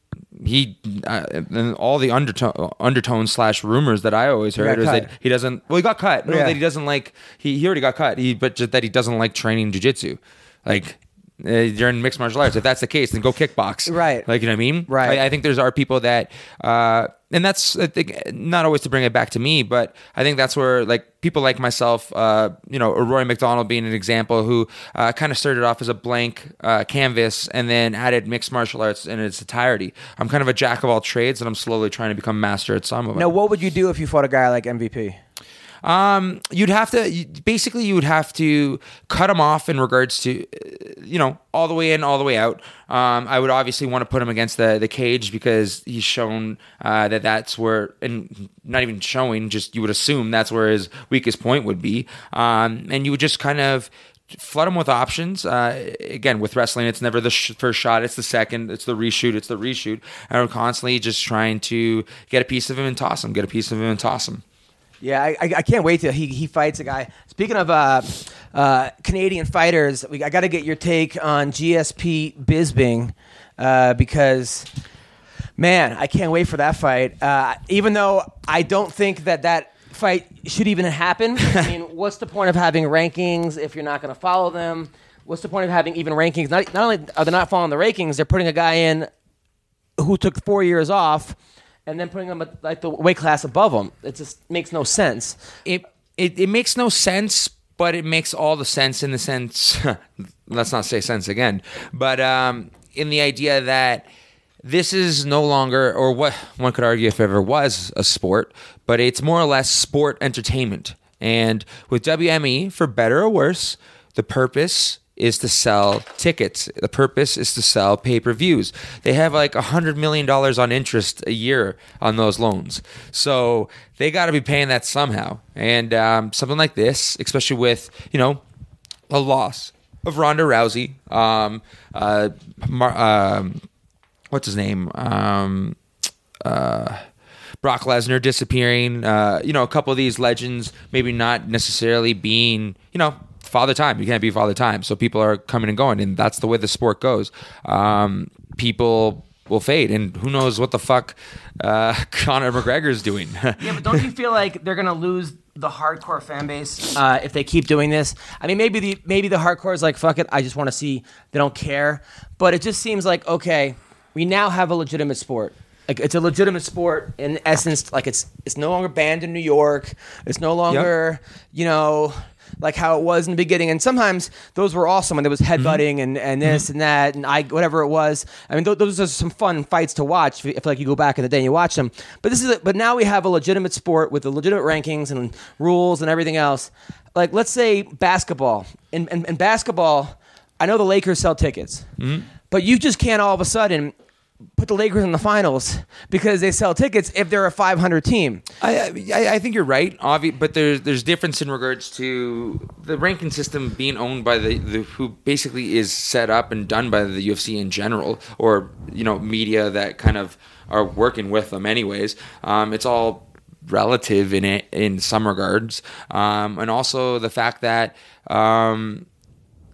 he uh, and all the undertone undertones slash rumors that I always heard got is that he doesn't. Well, he got cut. No, Yeah. that he doesn't like. He he already got cut. He but just that he doesn't like training jujitsu. Like. Uh, you're in mixed martial arts. If that's the case, then go kickbox. Right. Like you know what I mean. Right. I, I think there's are people that, uh, and that's I think, not always to bring it back to me, but I think that's where like people like myself, uh, you know, Rory MacDonald being an example, who uh, kind of started off as a blank uh, canvas and then added mixed martial arts in its entirety. I'm kind of a jack of all trades, and I'm slowly trying to become master at some of them. now, what would you do if you fought a guy like MVP? Um, you'd have to basically you would have to cut him off in regards to, uh, you know, all the way in, all the way out. Um, I would obviously want to put him against the the cage because he's shown uh, that that's where, and not even showing, just you would assume that's where his weakest point would be. Um, and you would just kind of flood him with options. Uh, again, with wrestling, it's never the sh- first shot; it's the second, it's the reshoot, it's the reshoot. And we're constantly just trying to get a piece of him and toss him, get a piece of him and toss him. Yeah, I, I, I can't wait till he, he fights a guy. Speaking of uh, uh, Canadian fighters, we, I got to get your take on GSP Bisping uh, because, man, I can't wait for that fight. Uh, even though I don't think that that fight should even happen. I mean, what's the point of having rankings if you're not going to follow them? What's the point of having even rankings? Not, not only are they not following the rankings, they're putting a guy in who took four years off and then putting them at like the weight class above them. It just makes no sense. it, it it makes no sense, but it makes all the sense in the sense. let's not say sense again, but um, in the idea that this is no longer, or what one could argue if ever was a sport, but it's more or less sport entertainment. And with WME, for better or worse, the purpose is to sell tickets. The purpose is to sell pay per views. They have like a hundred million dollars on interest a year on those loans, so they got to be paying that somehow. And um, something like this, especially with you know a loss of Ronda Rousey, um, uh, Mar- um, what's his name? Um, uh, Brock Lesnar disappearing. Uh, you know, a couple of these legends maybe not necessarily being, you know, father time. You can't be father time. So people are coming and going, and that's the way the sport goes. Um, people will fade, and who knows what the fuck uh, Conor is doing. Yeah, but don't you feel like they're gonna lose the hardcore fan base uh, if they keep doing this? I mean, maybe the maybe the hardcore is like fuck it, I just want to see. They don't care, but it just seems like okay, we now have a legitimate sport. Like it's a legitimate sport in essence. Like it's it's no longer banned in New York. It's no longer you know like how it was in the beginning. And sometimes those were awesome when there was mm-hmm. headbutting and, and this mm-hmm. and that and I whatever it was. I mean, th- those are some fun fights to watch if, if like you go back in the day and you watch them. But this is a, but now we have a legitimate sport with the legitimate rankings and rules and everything else. Like let's say basketball. In, in, in basketball, I know the Lakers sell tickets. Mm-hmm. but you just can't all of a sudden put the Lakers in the finals because they sell tickets if they're a 500 team. I, I I think you're right, obvi- but there's there's difference in regards to the ranking system being owned by the, the who basically is set up and done by the UFC in general, or you know media that kind of are working with them anyways. Um, it's all relative in it in some regards, um, and also the fact that um,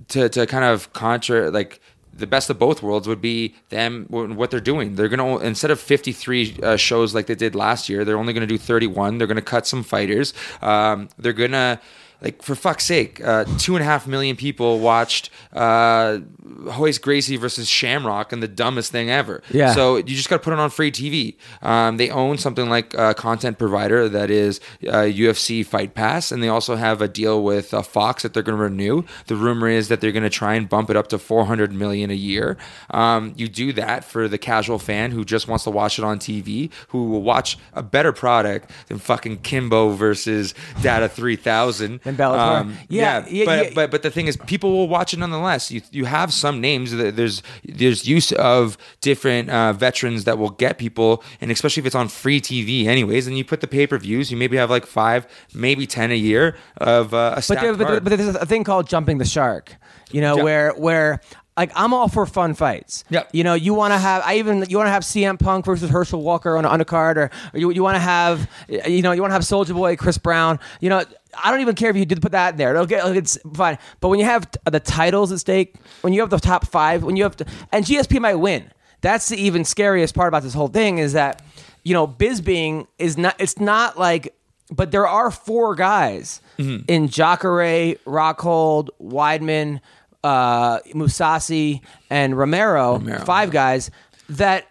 to to kind of contra like the best of both worlds would be them what they're doing. They're gonna instead of 53 uh, shows like they did last year, they're only gonna do 31. They're gonna cut some fighters. Um, they're gonna like for fuck's sake, uh, two and a half million people watched uh, Royce Gracie versus Shamrock and the dumbest thing ever. Yeah. So you just got to put it on free TV. Um, they own something like a content provider that is uh, UFC Fight Pass, and they also have a deal with uh, Fox that they're going to renew. The rumor is that they're going to try and bump it up to 400 million a year. Um, you do that for the casual fan who just wants to watch it on TV, who will watch a better product than fucking Kimbo versus Dada 3000. Than Bellator. Yeah, yeah, yeah, but, yeah. but but the thing is, people will watch it nonetheless. You you have some names. that There's there's use of different uh, veterans that will get people, and especially if it's on free TV, anyways. And you put the pay per views. You maybe have like five, maybe ten a year of uh, a But, there, but, but there's a thing called jumping the shark. You know, Yeah. where where like I'm all for fun fights. Yep. You know, you want to have I even you want to have CM Punk versus Herschel Walker on an undercard, or, or you you want to have you know you want to have Soldier Boy Chris Brown. You know, I don't even care if you did put that in there. It'll get it's fine. But when you have t- the titles at stake, when you have the top five, when you have to, and GSP might win. That's the even scariest part about this whole thing is that you know Bisping is not. It's not like but there are four guys Mm-hmm. in Jacare, Rockhold, Weidman, uh, Mousasi, and Romero, Romero, five guys that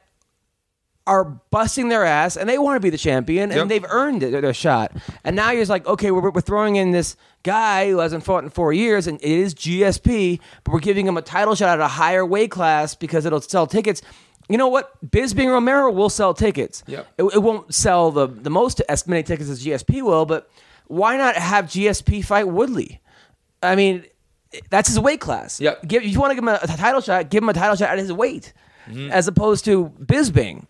are busting their ass and they want to be the champion and Yep. they've earned it, their shot. And now you're just like, okay, we're, we're throwing in this guy who hasn't fought in four years and it is GSP, but we're giving him a title shot at a higher weight class because it'll sell tickets. You know what? Bisping Romero will sell tickets. Yep. It, it won't sell the, the most as many tickets as GSP will, but why not have GSP fight Woodley? I mean, that's his weight class. Yep. Give, if you want to give him a, a title shot, give him a title shot at his weight, Mm-hmm. as opposed to Bisping.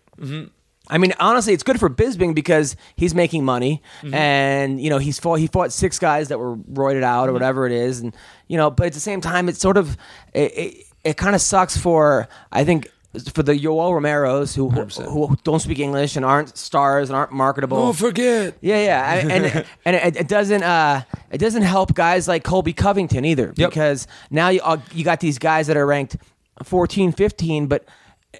I mean, honestly, it's good for Bisping because he's making money, Mm-hmm. and you know he's fought he fought six guys that were roided out or Mm-hmm. whatever it is, and you know, but at the same time, it's sort of it, it, it kind of sucks for I think for the Yoel Romeros who, who who don't speak English and aren't stars and aren't marketable. Don't forget. Yeah, yeah, I- and and it, it doesn't uh, it doesn't help guys like Colby Covington either Yep. because now you uh, you got these guys that are ranked 14, 15, but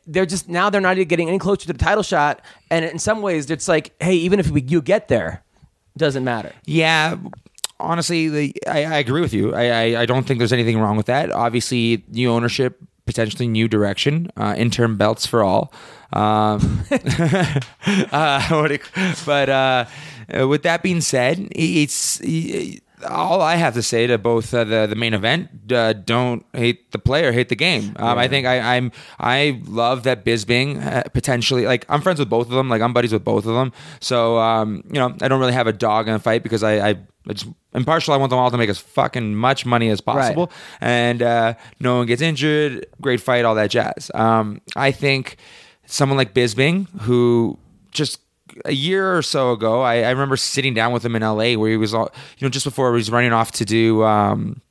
they're just now they're not getting any closer to the title shot, and in some ways it's like, hey, even if we, you get there, doesn't matter. Yeah, honestly, the, I, I agree with you. I, I, I don't think there's anything wrong with that. Obviously, new ownership, potentially new direction, uh, interim belts for all. Um, uh, but uh, uh, with that being said, it's. all I have to say to both uh, the the main event: uh, don't hate the player, hate the game. Um, I think I, I'm I love that Bisping uh, potentially like I'm friends with both of them. Like I'm buddies with both of them. So um, you know I don't really have a dog in the fight because I, I, I just impartial. I want them all to make as fucking much money as possible, and uh, no one gets injured. Great fight, all that jazz. Um, I think someone like Bisping who just a year or so ago, I, I remember sitting down with him in LA where he was, all, you know, just before he was running off to do um,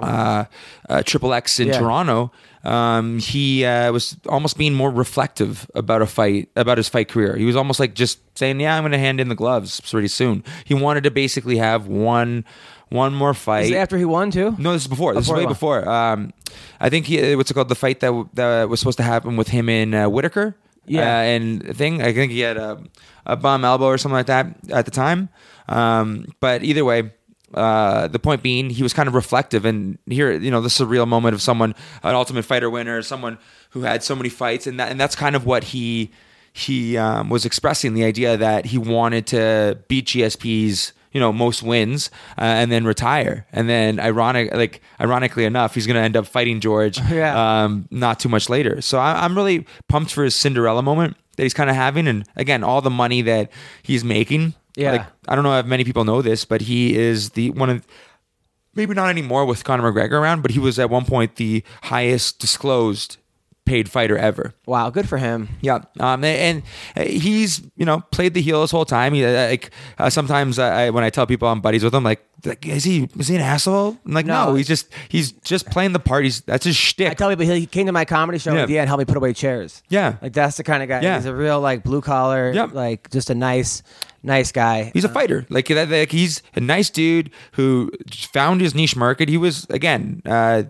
uh, uh, Triple X in Yeah. Toronto. Um, he uh, was almost being more reflective about a fight, about his fight career. He was almost like just saying, "Yeah, I'm going to hand in the gloves pretty soon." He wanted to basically have one, one more fight. Is it after he won too? No, this is before. This Before is way before. Um, I think he, what's it called? The fight that that was supposed to happen with him in uh, Whittaker. Yeah. uh, and thing. I think he had a, a bum elbow or something like that at the time. Um, but either way. Uh, the point being, he was kind of reflective, and here, you know, the surreal moment of someone, an Ultimate Fighter winner, someone who had so many fights, and that, and that's kind of what he he um, was expressing the idea that he wanted to beat GSP's you know most wins uh, and then retire. And then ironic like ironically enough he's going to end up fighting George Yeah. um, not too much later. So I, I'm really pumped for his Cinderella moment that he's kind of having. And again all the money that he's making Yeah. like I don't know if many people know this but he is the one of maybe not anymore with Conor McGregor around but he was at one point the highest disclosed paid fighter ever. Wow, good for him. Yeah, um, and, he's you know played the heel this whole time. He uh, like uh, sometimes I, when I tell people I'm buddies with him, like, like is he is he an asshole? I'm like, no. No. he's just he's just playing the part. He's that's his shtick. I tell people he came to my comedy show Yeah. at the end, helped me put away chairs. Yeah. like that's the kind of guy. Yeah. He's a real like blue collar, Yep. like just a nice, nice guy. He's a fighter. Like, like he's a nice dude who found his niche market. He was again. Uh,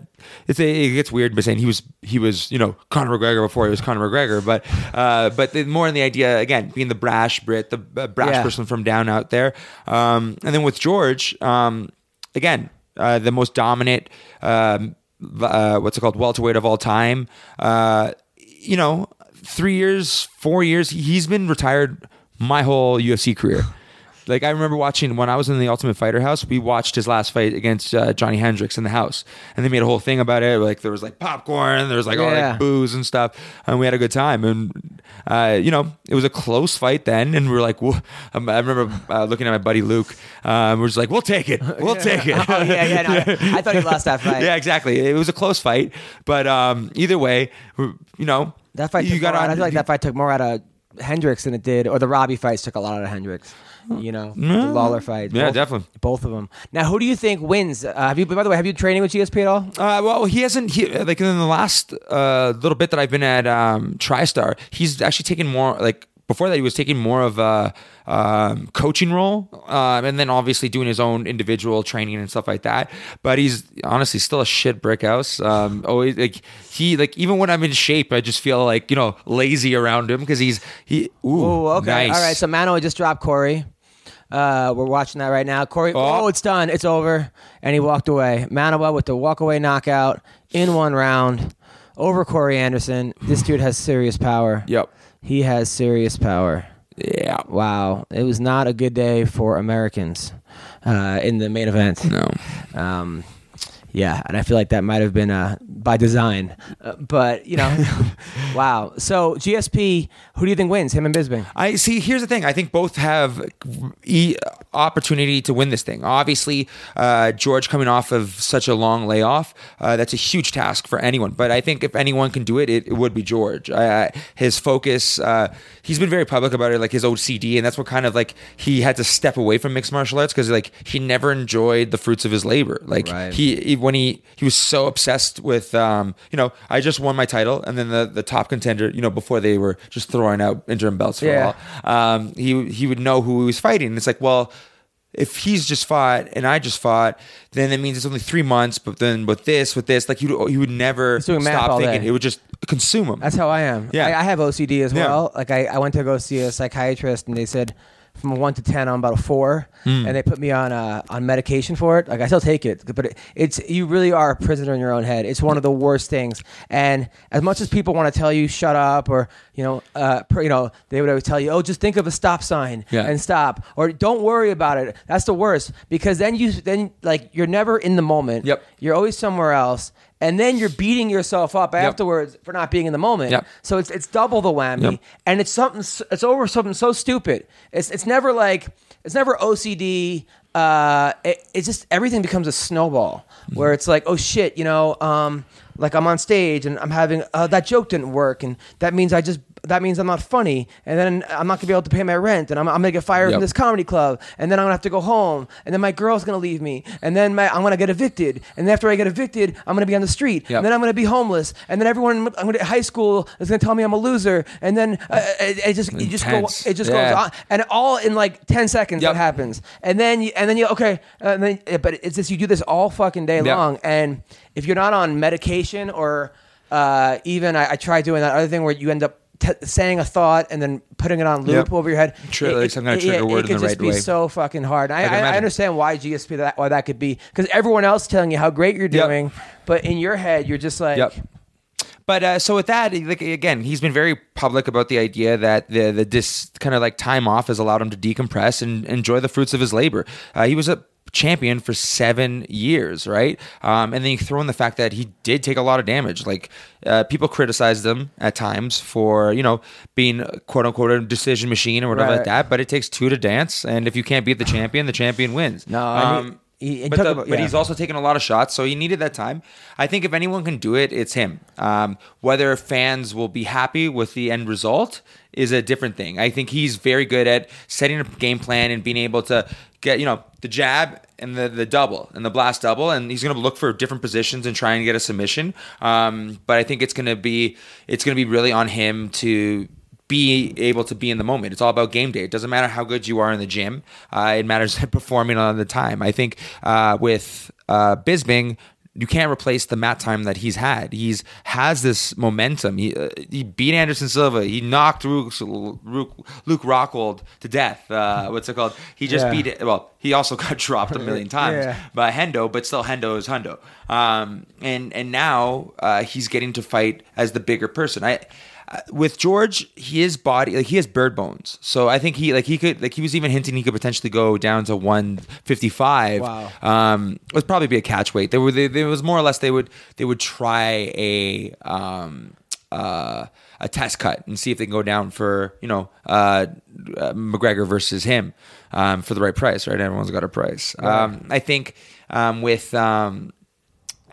it's a, it gets weird by saying he was he was you know Conor McGregor before he was Conor McGregor, but uh, but the, more in the idea again being the brash Brit, the uh, brash Yeah. person from down out there, um, and then with George, um, again uh, the most dominant. Um, uh, what's it called? Welterweight of all time. Uh, you know, three years, four years. He's been retired my whole UFC career. Like I remember watching when I was in the Ultimate Fighter house, we watched his last fight against uh, Johnny Hendricks in the house, and they made a whole thing about it. Like there was like popcorn, there was like all Yeah. like booze and stuff, and we had a good time. And uh, you know, it was a close fight then, and we were like, "Wha-" um, I remember uh, looking at my buddy Luke. Um, we're just like, "We'll take it, we'll take it." oh yeah, yeah. No, I, I thought he lost that fight. yeah, exactly. It was a close fight, but um, either way, you know, That fight. you took got more out- I feel like that fight took more out of Hendricks than it did, or the Robbie fights took a lot out of Hendricks. You know, the Lawler fight. Yeah, both- definitely. Both of them. Now, who do you think wins? Uh, have you? By the way, have you training with GSP at all? Uh, well, he hasn't. He, like in the last uh, little bit that I've been at um, TriStar, he's actually taken more. Like before that, he was taking more of a um, coaching role, um, and then obviously doing his own individual training and stuff like that. But he's honestly still a shit brick house. Um, always like he like even when I'm in shape, I just feel like you know lazy around him because he's he. Ooh, Oh, okay. nice. All right. So Manuwa just dropped Corey. Uh, we're watching that right now. Corey, oh. Oh. it's done. It's over. And he walked away. Manuwa with the walkaway knockout in one round over Corey Anderson. This dude has serious power. Yep. He has serious power. Yeah. Wow. It was not a good day for Americans uh, in the main event. No. Um, yeah, and I feel like that might have been uh, by design. Uh, but, you know, wow. So, GSP, who do you think wins, him and Bisping? I see. Here's the thing. I think both have e- opportunity to win this thing. Obviously, uh, George coming off of such a long layoff, uh, that's a huge task for anyone. But I think if anyone can do it, it, it would be George. His focus. Uh, he's been very public about it, like his OCD, and that's what kind of like he had to step away from mixed martial arts because like he never enjoyed the fruits of his labor. Like Right. he he- when he he was so obsessed with um you know I just won my title and then the the top contender you know before they were just throwing out interim belts for Yeah. all um he he would know who he was fighting and it's like well if he's just fought and I just fought then that means it's only three months but then with this with this like you, you would never stop thinking day. it would just consume him That's how I am. Yeah. I, I have OCD as Yeah. well. Like I, I went to go see a psychiatrist and they said from a one to ten I'm about a four, Hmm. and they put me on uh, on medication for it. Like I still take it, but it, it's you really are a prisoner in your own head. It's one of the worst things. And as much as people want to tell you shut up or you know, uh, pr- you know, they would always tell you, oh, just think of a stop sign Yeah. and stop, or don't worry about it. That's the worst because then you then like you're never in the moment. Yep. You're always somewhere else. And then you're beating yourself up afterwards for not being in the moment. Yep. So it's it's double the whammy, Yep. and it's something. It's over something so stupid. It's it's never like it's never OCD. Uh, it, it's just everything becomes a snowball where it's like, oh shit, you know, um, like I'm on stage and I'm having uh, that joke didn't work, and that means I just that means I'm not funny, and then I'm not gonna be able to pay my rent, and I'm, I'm gonna get fired Yep. from this comedy club, and then I'm gonna have to go home, and then my girl's gonna leave me, and then my, I'm gonna get evicted, and then after I get evicted, I'm gonna be on the street, Yep. and then I'm gonna be homeless, and then everyone I'm gonna high school is gonna tell me I'm a loser, and then uh, it, it just it just go, Intense. it just Yeah. goes on, and all in like ten seconds Yep. that happens, and then you, and then you okay, and then but it's just you do this all fucking day Yep. long, and if you're not on medication or uh, even I, I tried doing that other thing where you end up. T- saying a thought and then putting it on loop Yep. over your head. Tri- like some kind of trigger it, word it in could the just be so fucking hard. I, I, I understand why GSP that why that could be because everyone else telling you how great you're Yep. doing, but in your head you're just like, Yep. But uh, so with that, like again, he's been very public about the idea that the the this kind of like time off has allowed him to decompress and enjoy the fruits of his labor. Uh, he was a champion for seven years, right? Um, and then you throw in the fact that he did take a lot of damage. Like uh, people criticized him at times for you know being quote unquote a decision machine or whatever Right. like that. But it takes two to dance, and if you can't beat the champion, the champion wins. No, Um, He, he but, the- him- but he's also taken a lot of shots, so he needed that time. I think if anyone can do it, it's him. Um, whether fans will be happy with the end result is a different thing. I think he's very good at setting a game plan and being able to get, you know, the jab and the, the double and the blast double, and he's going to look for different positions and try and get a submission. Um, but I think it's going to be it's going to be really on him to be able to be in the moment. It's all about game day. It doesn't matter how good you are in the gym. Uh, it matters performing on the time. I think uh, with uh, Bisping, you can't replace the mat time that he's had. He's has this momentum. He, uh, he beat Anderson Silva. He knocked Luke, Luke, Luke Rockhold to death. Uh, what's it called? He just Yeah. beat it. Well, he also got dropped a million times Yeah. by Hendo, but still Hendo is Hendo. Um, and and now uh, he's getting to fight as the bigger person. I with George, his body like he has bird bones, so I think he like he could like he was even hinting he could potentially go down to one fifty five. Wow. Um, it would probably be a catch weight. There were they, they- was more or less they would they would try a um uh a test cut and see if they can go down for you know uh, uh McGregor versus him um for the right price right everyone's got a price um I think um with um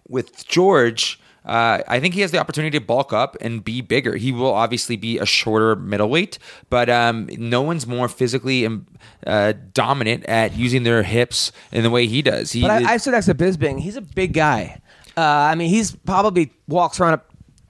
with George, uh, I think he has the opportunity to bulk up and be bigger. He will obviously be a shorter middleweight, but um, no one's more physically um, uh, dominant at using their hips in the way he does. He, But I, I stood next to Bisping. He's a big guy. Uh, I mean, he's probably walks around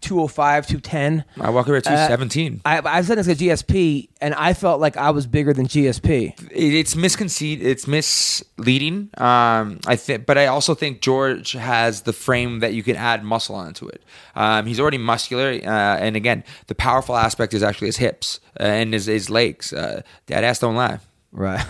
205, 210. I walk over at 217. I, I said next to GSP, and I felt like I was bigger than GSP. It- it's misconceived. It's misleading. Um, I think, but I also think George has the frame that you can add muscle onto it. Um, he's already muscular, uh, and again, the powerful aspect is actually his hips uh, and his, his legs. Uh, Dad ass don't lie. Right.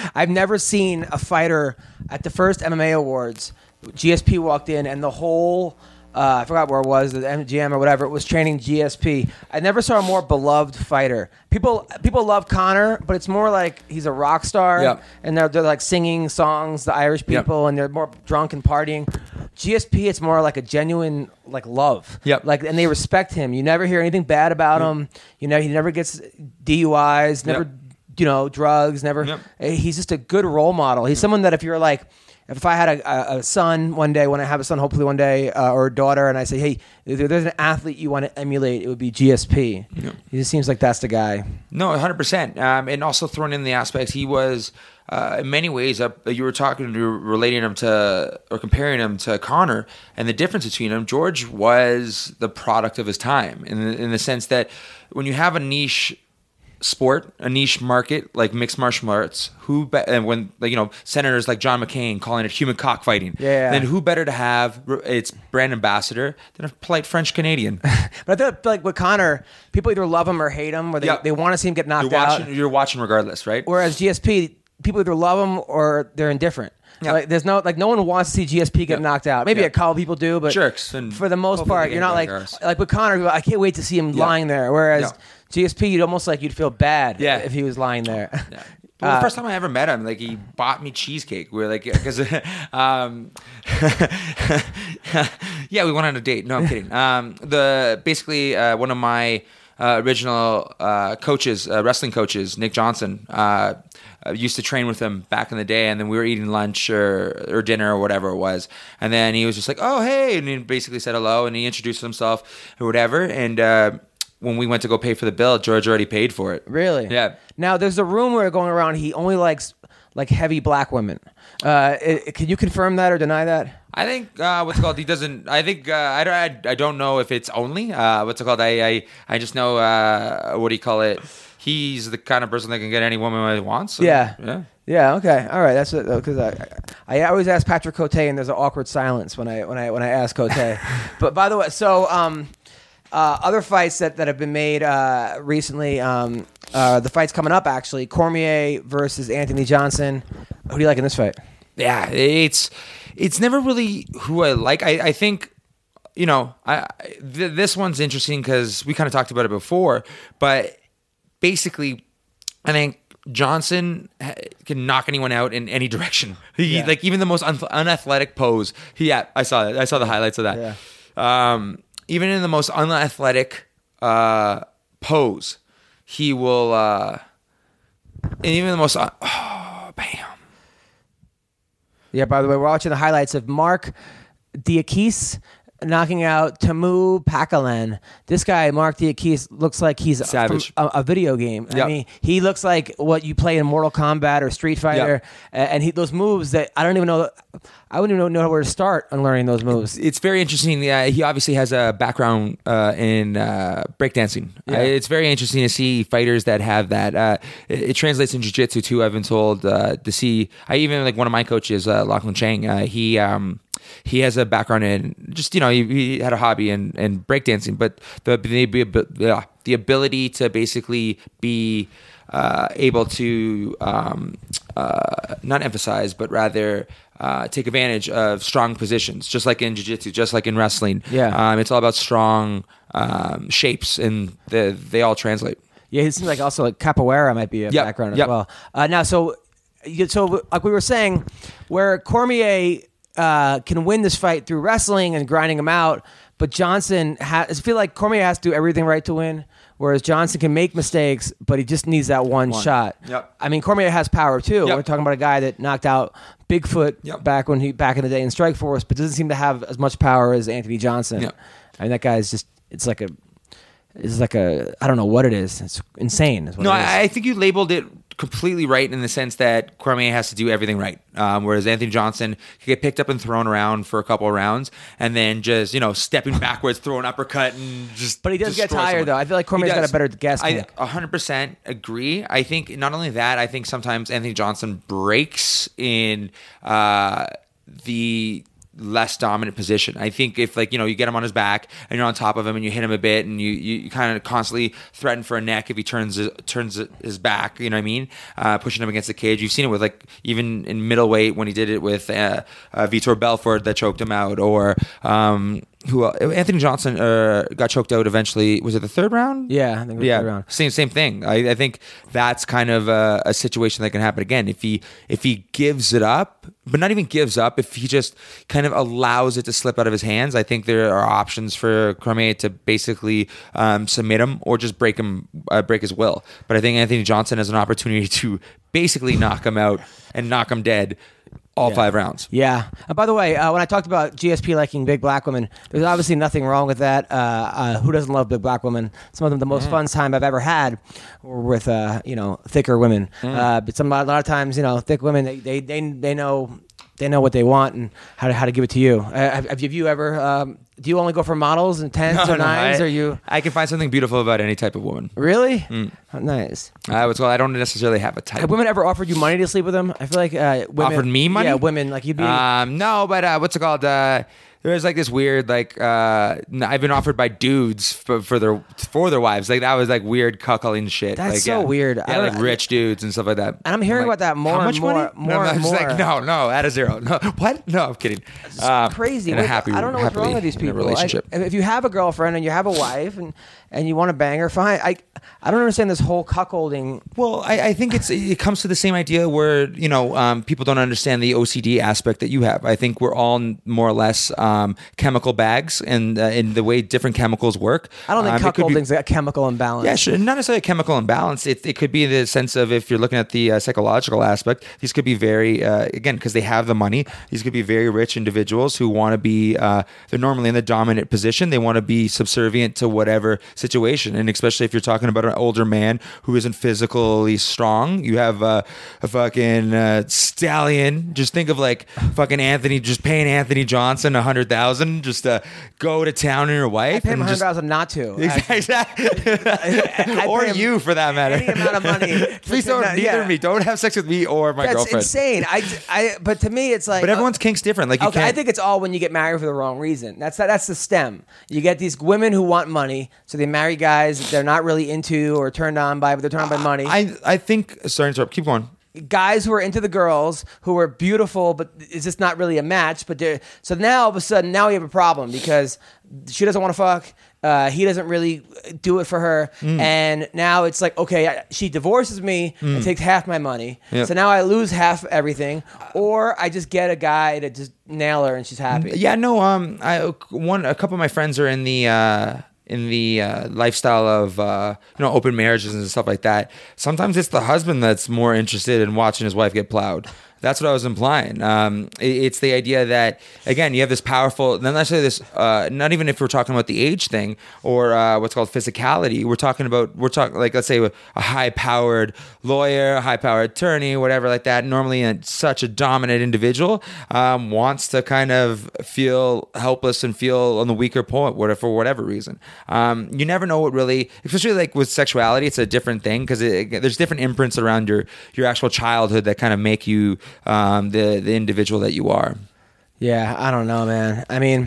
I've never seen a fighter at the first MMA awards. GSP walked in, and the whole. Uh, I forgot where it was, the MGM or whatever. It was training GSP. I never saw a more beloved fighter. People people love Conor, but it's more like he's a rock star, Yep. and they're, they're like singing songs, the Irish Yep. people, and they're more drunk and partying. GSP, it's more like a genuine like love. Yep. Like, and they respect him. You never hear anything bad about him. You know, he never gets DUIs, never Yep. you know, drugs, never. Yep. He's just a good role model. He's someone that if you're like, if I had a, a, son one day, when I have a son, hopefully one day, uh, or a daughter, and I say, hey, if there's an athlete you want to emulate, it would be GSP. He just seems like that's the guy. No, 100%. Um, and also throwing in the aspects, he was, uh, in many ways, uh, you were talking, were relating him to, or comparing him to Conor, and the difference between them, George was the product of his time in the, in the sense that when you have a niche sport, a niche market like mixed martial arts, who be- and when like you know senators like John McCain calling it human cockfighting, Yeah. then who better to have its brand ambassador than a polite French Canadian? But I feel like with Conor, people either love him or hate him, or they, Yeah. they want to see him get knocked you're out. you're watching regardless, right? Whereas GSP, people either love him or they're indifferent. Yeah. Like there's no like no one wants to see GSP get Yeah. knocked out. Maybe Yeah. a couple people do, but Jerks for the most part, you're not like like with Conor. I can't wait to see him lying there. Whereas GSP, you'd almost like you'd feel bad Yeah. if he was lying there. Yeah. Well, the Uh, first time I ever met him, like he bought me cheesecake. We are like, because, um, yeah, we went on a date. No, I'm kidding. Um, the basically uh, one of my uh, original uh, coaches, uh, wrestling coaches, Nick Johnson, uh, uh, used to train with him back in the day, and then we were eating lunch or, or dinner or whatever it was, and then he was just like, "Oh, hey," and he basically said hello, and he introduced himself or whatever, and. Uh, when we went to go pay for the bill, George already paid for it. really? Yeah. Now there's a rumor going around he only likes like heavy black women. Uh, it, can you confirm that or deny that? I think uh, what's called. He doesn't. I think uh, I don't. I, I don't know if it's only uh, what's it called. I I, I just know uh, what do you call it. He's the kind of person that can get any woman he wants. so, Yeah. yeah. Yeah. Okay. All right. That's because I, I always ask Patrick Cote, and there's an awkward silence when I when I when I ask Cote. but by the way, so um, uh, other fights that, that have been made uh, recently, um, uh, the fights coming up actually, Cormier versus Anthony Johnson. Who do you like in this fight? Yeah, it's it's never really who I like. I, I think you know I I- th- this one's interesting because we kind of talked about it before, but basically, I think Johnson ha- can knock anyone out in any direction. He Yeah. like even the most un- unathletic pose. He yeah, I saw that. I saw the highlights of that. Um, even in the most unathletic uh, pose, he will. Uh, and even the most uh, oh, bam. Yeah, by the way, we're watching the highlights of Marc Diakiese knocking out Teemu Packalén. This guy, Marc Diakiese, looks like he's Savage. a, a video game. I mean, he looks like what you play in Mortal Kombat or Street Fighter, A- and he those moves that I don't even know. I wouldn't even know where to start on learning those moves. it's very interesting. Uh, he obviously has a background uh, in uh, breakdancing. Yeah. Uh, it's very interesting to see fighters that have that. Uh, it, it translates in jiu-jitsu too. I've been told uh, to see. I even like one of my coaches, uh, Lachlan Chang. Uh, he um, he has a background in just you know he, he had a hobby in, in breakdancing, but the the, the ability to basically be uh, able to um, uh, not emphasize, but rather uh, take advantage of strong positions, just like in jiu-jitsu, just like in wrestling. Yeah. um, it's all about strong um, shapes, and the, they all translate. Yeah, it seems like also like capoeira might be a Yep, background as well. Uh, now, so so like we were saying, where Cormier uh, can win this fight through wrestling and grinding him out, but Johnson has I feel like Cormier has to do everything right to win. Whereas Johnson can make mistakes, but he just needs that one, One. shot. Yep. I mean, Cormier has power too. Yep. We're talking about a guy that knocked out Bigfoot Yep. back when he back in the day in Strikeforce, but doesn't seem to have as much power as Anthony Johnson. Yep. I mean, that guy is just it's like a it's like a I don't know what it is. It's insane. Is what No. I, I think you labeled it completely right in the sense that Cormier has to do everything right, um, whereas Anthony Johnson can get picked up and thrown around for a couple of rounds, and then just you know stepping backwards, throw an uppercut, and just. But he does get tired, someone. though. I feel like Cormier's got a better gas I kick. 100% agree. I think not only that, I think sometimes Anthony Johnson breaks in uh, the less dominant position. I think if like you know you get him on his back and you're on top of him and you hit him a bit and you you, you kind of constantly threaten for a neck if he turns turns his back. You know what I mean? Uh, pushing him against the cage. You've seen it with like even in middleweight when he did it with uh, uh, Vitor Belfort that choked him out or. Um, who el- Anthony Johnson uh, got choked out eventually? Was it the third round? Yeah, I think it was yeah, third round. same same thing. I, I think that's kind of a, a situation that can happen again if he if he gives it up, but not even gives up. If he just kind of allows it to slip out of his hands, I think there are options for Cormier to basically um, submit him or just break him uh, break his will. But I think Anthony Johnson has an opportunity to basically knock him out and knock him dead all five rounds. Yeah. And by the way, uh, when I talked about GSP liking big black women, there's obviously nothing wrong with that. Uh, uh, who doesn't love big black women? Some of them, the most Mm. fun time I've ever had were with, uh, you know, thicker women. Mm. Uh, but some a lot of times, you know, thick women, they they they, they know. They know what they want and how to, how to give it to you. Uh, have, have you ever? Um, do you only go for models and tens No, or no, nines? I, or you I can find something beautiful about any type of woman. really? Mm. Oh, nice. I was well. I don't necessarily have a type. Have women ever offered you money to sleep with them? I feel like uh, women Offered me money? Yeah, women like you'd be. Um, no, but uh, what's it called? There's like this weird like uh, I've been offered by dudes for, for their for their wives. Like that was like weird cuckolding shit. That's like, so yeah. weird. I Yeah, like rich dudes and stuff like that. And I'm hearing like, about that more How and much more- money? more no, and I'm more. like no, no, at a zero. No, what? No, I'm kidding. Uh, crazy. Wait, happy, I don't know what's wrong with these people. Relationship. if you have a girlfriend and you have a wife and, and you want to bang her, fine. I I don't understand this whole cuckolding. Well, I, I think it's it comes to the same idea where you know um, people don't understand the OCD aspect that you have. I think we're all more or less um, chemical bags, and uh, in the way different chemicals work. I don't think Um, could be- a chemical imbalance. Yeah, sure. Not necessarily a chemical imbalance. It, it could be the sense of if you're looking at the uh, psychological aspect, these could be very, uh, again, because they have the money, these could be very rich individuals who want to be, uh, they're normally in the dominant position. They want to be subservient to whatever situation. And especially if you're talking about an older man who isn't physically strong, you have uh, a fucking uh, stallion. Just think of like fucking Anthony, just paying Anthony Johnson a hundred thousand just to go to town on your wife. I pay him and hundred thousand not to. I- Exactly. I or him you, for that matter. any amount of money Please don't. not- neither yeah. of me. Don't have sex with me or my girlfriend. That's girlfriend. insane. I, I, but to me, it's like. But everyone's kink's different. Like you Okay, can't. I think it's all when you get married for the wrong reason. That's that, that's the stem. You get these women who want money, so they marry guys that they're not really into or turned on by, but they're turned on by money. I I think. Sorry to interrupt. Keep going. guys who are into the girls who are beautiful, but it's just not really a match. But they're so now all of a sudden now we have a problem because she doesn't want to fuck. Uh, he doesn't really do it for her, Mm. and now it's like okay, I- she divorces me and takes half my money. Mm. Yep. So now I lose half everything, or I just get a guy to just nail her and she's happy. Yeah. No. Um. I one. A couple of my friends are in the. Uh, in the uh, lifestyle of uh, you know open marriages and stuff like that, sometimes it's the husband that's more interested in watching his wife get plowed. That's what I was implying. Um, it- it's the idea that again, you have this powerful. Not necessarily this. Uh, not even if we're talking about the age thing or uh, what's called physicality. We're talking about. We're talking like let's say a high-powered lawyer, a high-powered attorney, whatever like that. Normally, a, such a dominant individual um, wants to kind of feel helpless and feel on the weaker point, whatever for whatever reason. Um, you never know what really, especially like with sexuality, it's a different thing because there's different imprints around your your actual childhood that kind of make you um, the the individual that you are. Yeah, I don't know, man. I mean,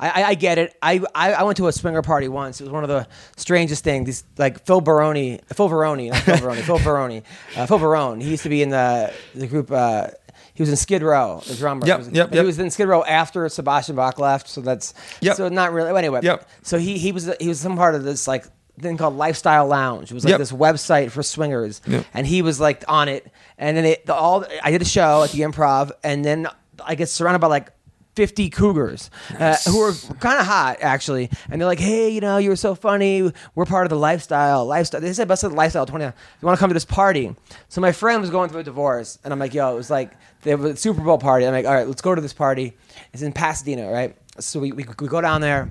I, I, get it. I, I I went to a swinger party once. It was one of the strangest things. These like Phil Baroni, Phil Varone, not Phil Baroni, Phil Varone, uh, Phil Varone. He used to be in the the group. Uh, he was in Skid Row, the drummer. Yep, He was- yep, yep. He was in Skid Row after Sebastian Bach left, so that's Yep. so not really. Anyway, Yep. so he he was he was some part of this like thing called Lifestyle Lounge. It was like Yep. this website for swingers, Yep. and he was like on it. And then it the, all I did a show at the Improv, and then I get surrounded by like. 50 cougars uh, who were kind of hot actually and they're like hey you know you were so funny we're part of the lifestyle lifestyle they said best of the lifestyle 20 you want to come to this party so my friend was going through a divorce and i'm like yo it was like they have a super bowl party i'm like all right let's go to this party it's in pasadena right so we, we, we go down there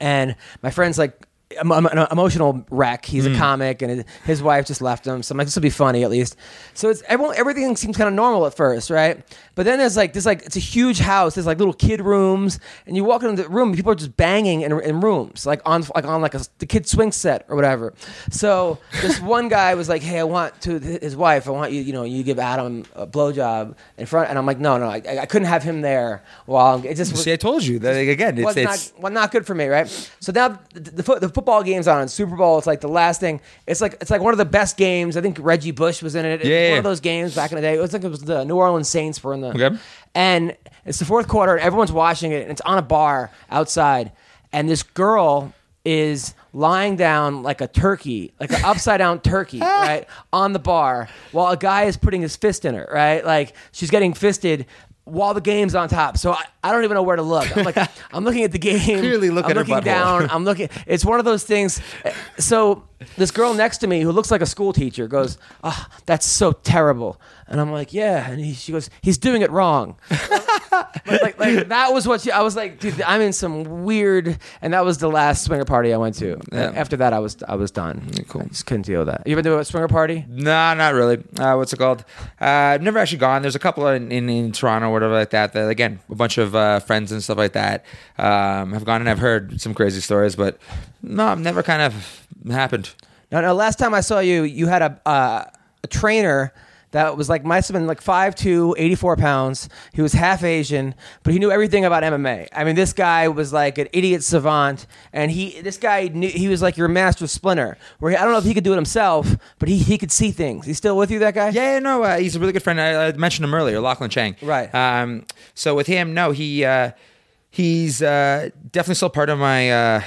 and my friend's like an emotional wreck. He's Mm. a comic, and his, wife just left him. So I'm like, this will be funny at least. So it's everyone. Everything seems kind of normal at first, right? But then there's like this like it's a huge house. There's like little kid rooms, and you walk into the room, people are just banging in, in rooms, like on like on like a the kid swing set or whatever. So this one guy was like, hey, I want to his wife. I want you, you know, you give Adam a blowjob in front, and I'm like, no, no, I, I couldn't have him there. While it just was, See, I told you that again. It's, was it's not well, not good for me, right? So now the, the, the football game's on. Super Bowl. It's like the last thing. It's like it's like one of the best games. I think Reggie Bush was in it. It was Yeah, one of those games back in the day. It was like it was the New Orleans Saints were in the. Okay. And it's the fourth quarter, and everyone's watching it, and it's on a bar outside, and this girl is lying down like a turkey, like an upside down turkey, ah. right, on the bar, while a guy is putting his fist in her, right? Like she's getting fisted while the game's on top. So I, I don't even know where to look. I'm like, I'm looking at the game. Clearly look I'm at her looking butthole. down. I'm looking. It's one of those things. So this girl next to me, who looks like a school teacher, goes, "Oh, that's so terrible." And I'm like, "Yeah." And he, she goes, "He's doing it wrong." like, like, like, that was what she, I was like, dude, I'm in some weird. And that was the last swinger party I went to. Yeah. After that, I was I was done. cool. I just couldn't deal with that. You ever do a swinger party? Nah, not really. Uh, what's it called? Uh, I've never actually gone. There's a couple in, in, in Toronto or whatever like that. That again, a bunch of uh, friends and stuff like that um, have gone and I've heard some crazy stories, but no, never kind of happened. No, no. Last time I saw you, you had a uh, a trainer that was like must have been like 5'2", 84 pounds. He was half Asian, but he knew everything about MMA. I mean, this guy was like an idiot savant, and he this guy knew he was like your master splinter. Where he, I don't know if he could do it himself, but he he could see things. He's still with you, that guy? Yeah, no, uh, he's a really good friend. I, I mentioned him earlier, Lachlan Chang. Right. Um, so with him, no, he uh, he's uh, definitely still part of my uh,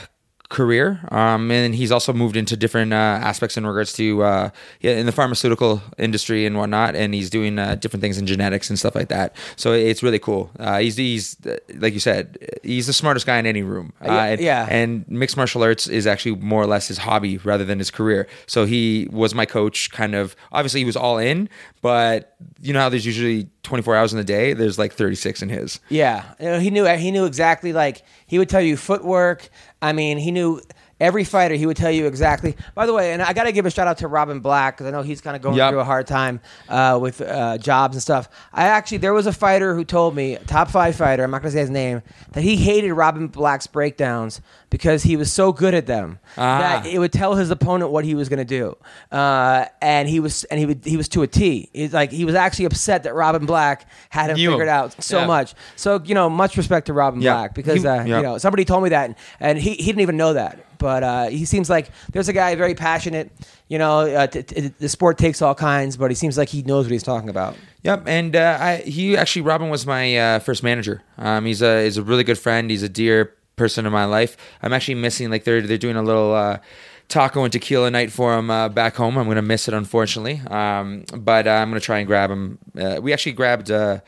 career, um, and he's also moved into different uh, aspects in regards to uh, in the pharmaceutical industry and whatnot, and he's doing uh, different things in genetics and stuff like that. So it's really cool. Uh, he's he's uh, like you said, he's the smartest guy in any room. Uh, yeah, and, yeah. and mixed martial arts is actually more or less his hobby rather than his career. So he was my coach, kind of. Obviously, he was all in, but you know how there's usually 24 hours in the day. There's like 36 in his. Yeah, You know, he knew he knew exactly like he would tell you footwork. I mean, he knew every fighter. He would tell you exactly. By the way, and I got to give a shout out to Robin Black because I know he's kind of going Yep. through a hard time uh, with uh, jobs and stuff. I actually there was a fighter who told me, top five fighter. I'm not going to say his name, that he hated Robin Black's breakdowns because he was so good at them Ah. that it would tell his opponent what he was going to do, uh, and he was and he would he was to a T. He's like he was actually upset that Robin Black had him him. figured out so Yeah. much. So you know, much respect to Robin Yeah. Black because He- uh, yeah. you know somebody told me that, and, and he, he didn't even know that. But uh, he seems like there's a guy very passionate. You know, uh, t- t- the sport takes all kinds, but he seems like he knows what he's talking about. Yep, and uh, I, he actually Robin was my uh, first manager. Um, he's a he's a really good friend. He's a dear person in my life. I'm actually missing like they're they're doing a little. Uh, Taco and tequila night for him uh, back home. I'm gonna miss it, unfortunately. Um, but uh, I'm gonna try and grab him. Uh, we actually grabbed uh,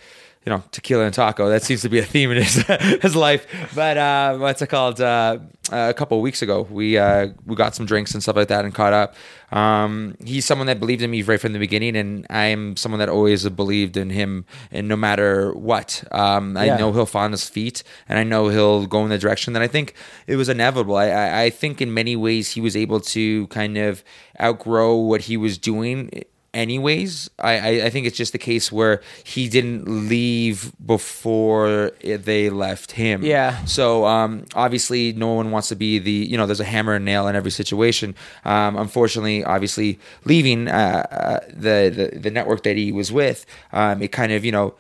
you know, tequila and taco. That seems to be a theme in his his life. But uh, what's it called? Uh, a couple of weeks ago, we uh, we got some drinks and stuff like that and caught up. Um, he's someone that believed in me right from the beginning, and I am someone that always believed in him, and no matter what, um, I Yeah. know he'll find his feet, and I know he'll go in the direction that I think it was inevitable. I, I, I think in many ways he was able to kind of outgrow what he was doing anyways I, I i think it's just the case where he didn't leave before they left him Yeah. so um obviously no one wants to be the you know there's a hammer and nail in every situation um unfortunately obviously leaving uh, uh the, the the network that he was with um it kind of you know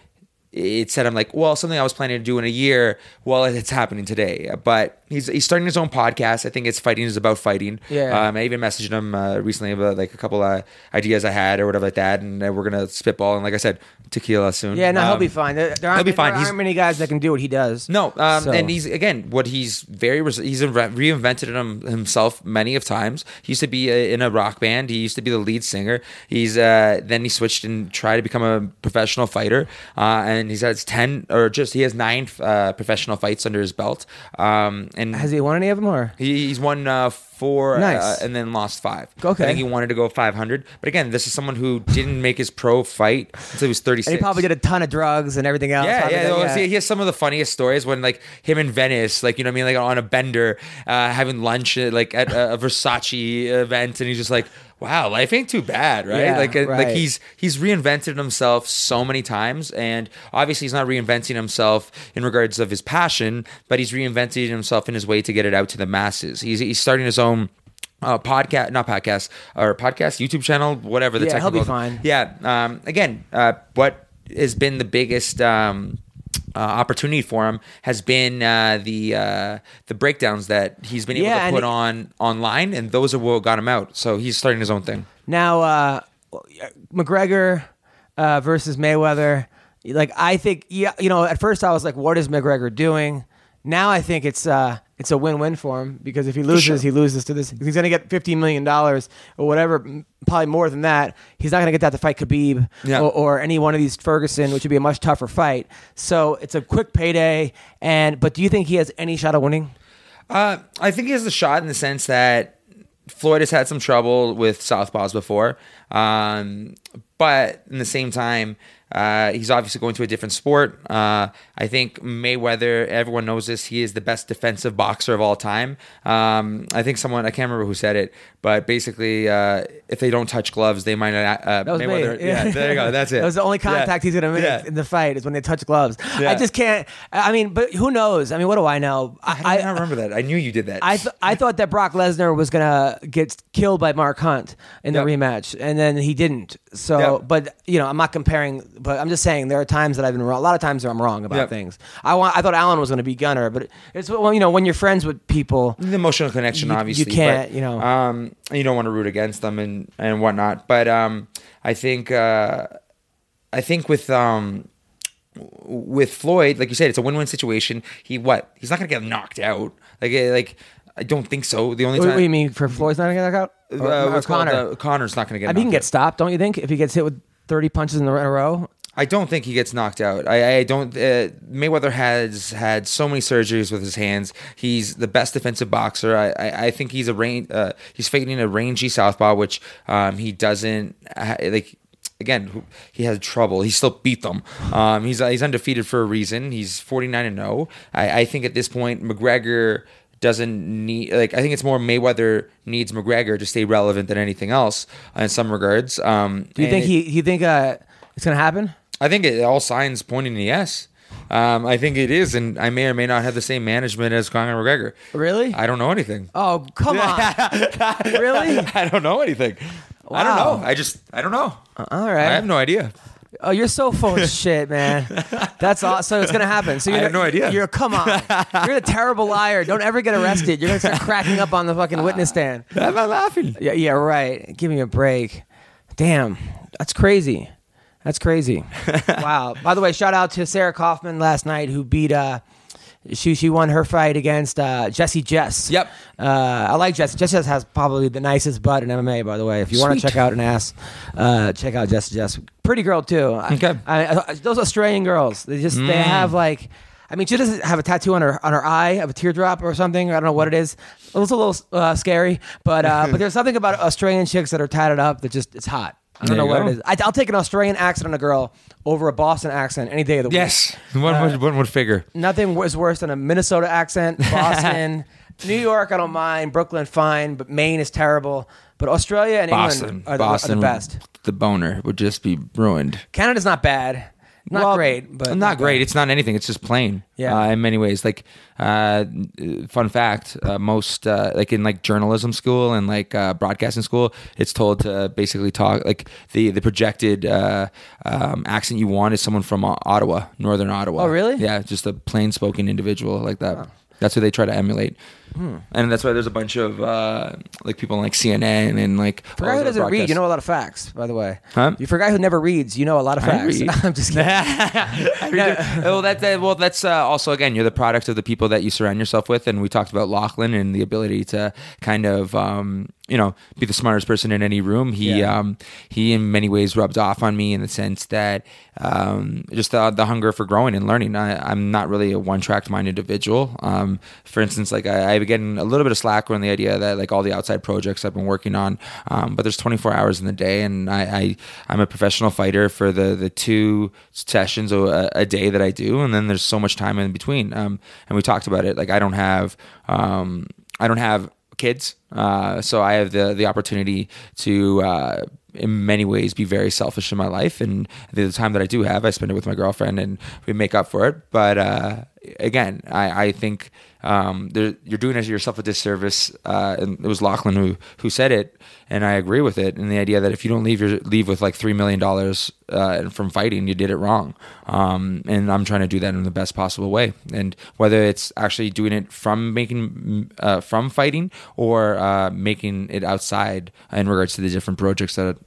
it said I'm like, well, something I was planning to do in a year. Well, it's happening today. But he's he's starting his own podcast. I think it's fighting is about fighting. Yeah. Um, I even messaged him uh, recently about like a couple of ideas I had or whatever like that, and uh, we're gonna spitball. And like I said, tequila soon. Yeah, no, he'll Um, be fine. There, there aren't, he'll be fine. There He's- aren't many guys that can do what he does. No, um, So- and he's again what he's very res- he's inve- reinvented him himself many of times. He used to be a, in a rock band. He used to be the lead singer. He's uh, then he switched and tried to become a professional fighter. Uh, and he's has ten or just he has nine uh, professional fights under his belt. Um, and Has he won any of them or? he, he's won uh, four, Nice. uh, and then lost five. Okay. I think he wanted to go 500, but again, this is someone who didn't make his pro fight until he was 36. And he probably did a ton of drugs and everything else. Yeah, yeah. well, he has some of the funniest stories when, like, him in Venice, like, you know what I mean? Like, on a bender, uh, having lunch, at, like, at a Versace event, and he's just like, wow, life ain't too bad, right? Yeah, like, uh, like he's he's reinvented himself so many times, and obviously he's not reinventing himself in regards of his passion, but he's reinventing himself in his way to get it out to the masses. He's he's starting his own. Uh, podcast, not podcast, or podcast, YouTube channel, whatever the Yeah, he'll be fine. Yeah. Um, again, uh, what has been the biggest um, uh, opportunity for him has been uh, the uh, the breakdowns that he's been able Yeah, to put on online, and those are what got him out. So he's starting his own thing. Now, uh, McGregor uh, versus Mayweather. Like I think, yeah, you know, at first I was like, "What is McGregor doing?" Now I think it's uh, it's a win-win for him because if he loses, sure. he loses to this. He's going to get fifteen million dollars or whatever, probably more than that. He's not going to get that to fight Khabib Yeah. or, or any one of these Ferguson, which would be a much tougher fight. So it's a quick payday. And but do you think he has any shot of winning? Uh, I think he has a shot in the sense that Floyd has had some trouble with southpaws before, um, but in the same time, uh, he's obviously going to a different sport. Uh, I think Mayweather, everyone knows this, he is the best defensive boxer of all time. Um, I think someone, I can't remember who said it, but basically, uh, if they don't touch gloves, they might not. Uh, That was Mayweather, me. yeah, there you go. That's it. That was the only Yeah. contact he's gonna make Yeah. in the fight is when they touch gloves. Yeah. I just can't. I mean, but who knows? I mean, what do I know? I, not remember that? I knew you did that. I, th- I thought that Brock Lesnar was gonna get killed by Mark Hunt in the Yep. rematch, and then he didn't. So, Yep. but you know, I'm not comparing. But I'm just saying there are times that I've been wrong. A lot of times I'm wrong about Yep. things. I want. I thought Alan was gonna be Gunnar, but it's well, you know, when you're friends with people, the emotional connection, You- you can't, but, you know. um, you don't want to root against them and and whatnot. But um, I think uh, I think with um, with Floyd, like you said, it's a win-win situation. He what? He's not gonna get knocked out. Like eh, like I don't think so. The only what, time what do you mean for Floyd's not gonna get knocked out? Or, uh, or called, Conor? uh, Conor's not gonna get. I mean, he can get stopped, don't you think? If he gets hit with 30 punches in a row, I don't think he gets knocked out. I, I don't. Uh, Mayweather has had so many surgeries with his hands. He's the best defensive boxer. I, I, I think he's a range. Uh, he's fighting a rangy southpaw, which um, he doesn't like. Again, he has trouble. He still beat them. Um, he's he's undefeated for a reason. He's forty nine and zero. I, I think at this point, McGregor doesn't need like I think it's more Mayweather needs McGregor to stay relevant than anything else in some regards. Um, do you think it- he? You think uh, it's gonna happen? I think it, all signs pointing to yes. Um, I think it is, and I may or may not have the same management as Conor McGregor. Really? I don't know anything. Oh, come on. really? I don't know anything. Wow. I don't know. I just I don't know. All right. I have no idea. Oh, you're so full of shit, man. That's all. So it's gonna happen. So you're, have no idea. You're come on. You're a terrible liar. Don't ever get arrested. You're gonna start cracking up on the fucking witness stand. I'm not laughing. Yeah, yeah, right. Give me a break. Damn, that's crazy. That's crazy. wow. By the way, shout out to Sarah Kaufman last night who beat. uh she she won her fight against uh, Jesse Jess. Yep. Uh, I like Jess. Jess Jess has probably the nicest butt in MMA. By the way, if you want to check out an ass, uh, check out Jess Jess. pretty girl too. I- Okay. I, I, those Australian girls, they just they have like. I mean, she doesn't have a tattoo on her on her eye of a teardrop or something. I don't know what it is. It was a little uh, scary, but uh, but there's something about Australian chicks that are tatted up that just it's hot. I don't There know you what go. it is. I, I'll take an Australian accent on a girl over a Boston accent any day of the week. Yes, one, Uh, would, one would figure. Nothing is worse than a Minnesota accent, Boston, New York. I don't mind. Brooklyn, fine, but Maine is terrible. But Australia and Boston, England are, Boston, the, are the best. The boner would just be ruined. Canada's not bad, not Well, great, but not, great. bad. It's not anything. It's just plain. Yeah. Uh, in many ways, like uh, fun fact, uh, most uh, like in like journalism school and like uh, broadcasting school, it's told to basically talk like the the projected uh, um, accent you want is someone from Ottawa, Northern Ottawa. Oh, really? Yeah, just a plain spoken individual like that. That's what they try to emulate. Hmm. And that's why there's a bunch of uh, like people on like CNN and like For a guy who doesn't read, you know a lot of facts. By the way, Huh? you for a guy who never reads, you know a lot of facts. I'm just kidding. well, that, that well, that's uh, also again, you're the product of the people that you surround yourself with, and we talked about Lachlan and the ability to kind of, um, you know, be the smartest person in any room. He, Yeah. um, he in many ways rubbed off on me in the sense that um, just the, the hunger for growing and learning. I, I'm not really a one track mind individual. Um, for instance, like I, I've getting a little bit of slack on the idea that like all the outside projects I've been working on, um, but there's 24 hours in the day, and I, I I'm a professional fighter for the the two sessions a, a day that I do, and then there's so much time in between. Um, and we talked about it. Like I don't have um, I don't have kids, uh, so I have the the opportunity to. Uh, in many ways, be very selfish in my life, and the time that I do have, I spend it with my girlfriend, and we make up for it. But uh, again, I, I think um, you're doing yourself a disservice. Uh, and it was Lachlan who who said it, and I agree with it. And the idea that if you don't leave your leave with like three million dollars uh, from fighting, you did it wrong. Um, and I'm trying to do that in the best possible way. And whether it's actually doing it from making uh, from fighting or uh, making it outside in regards to the different projects that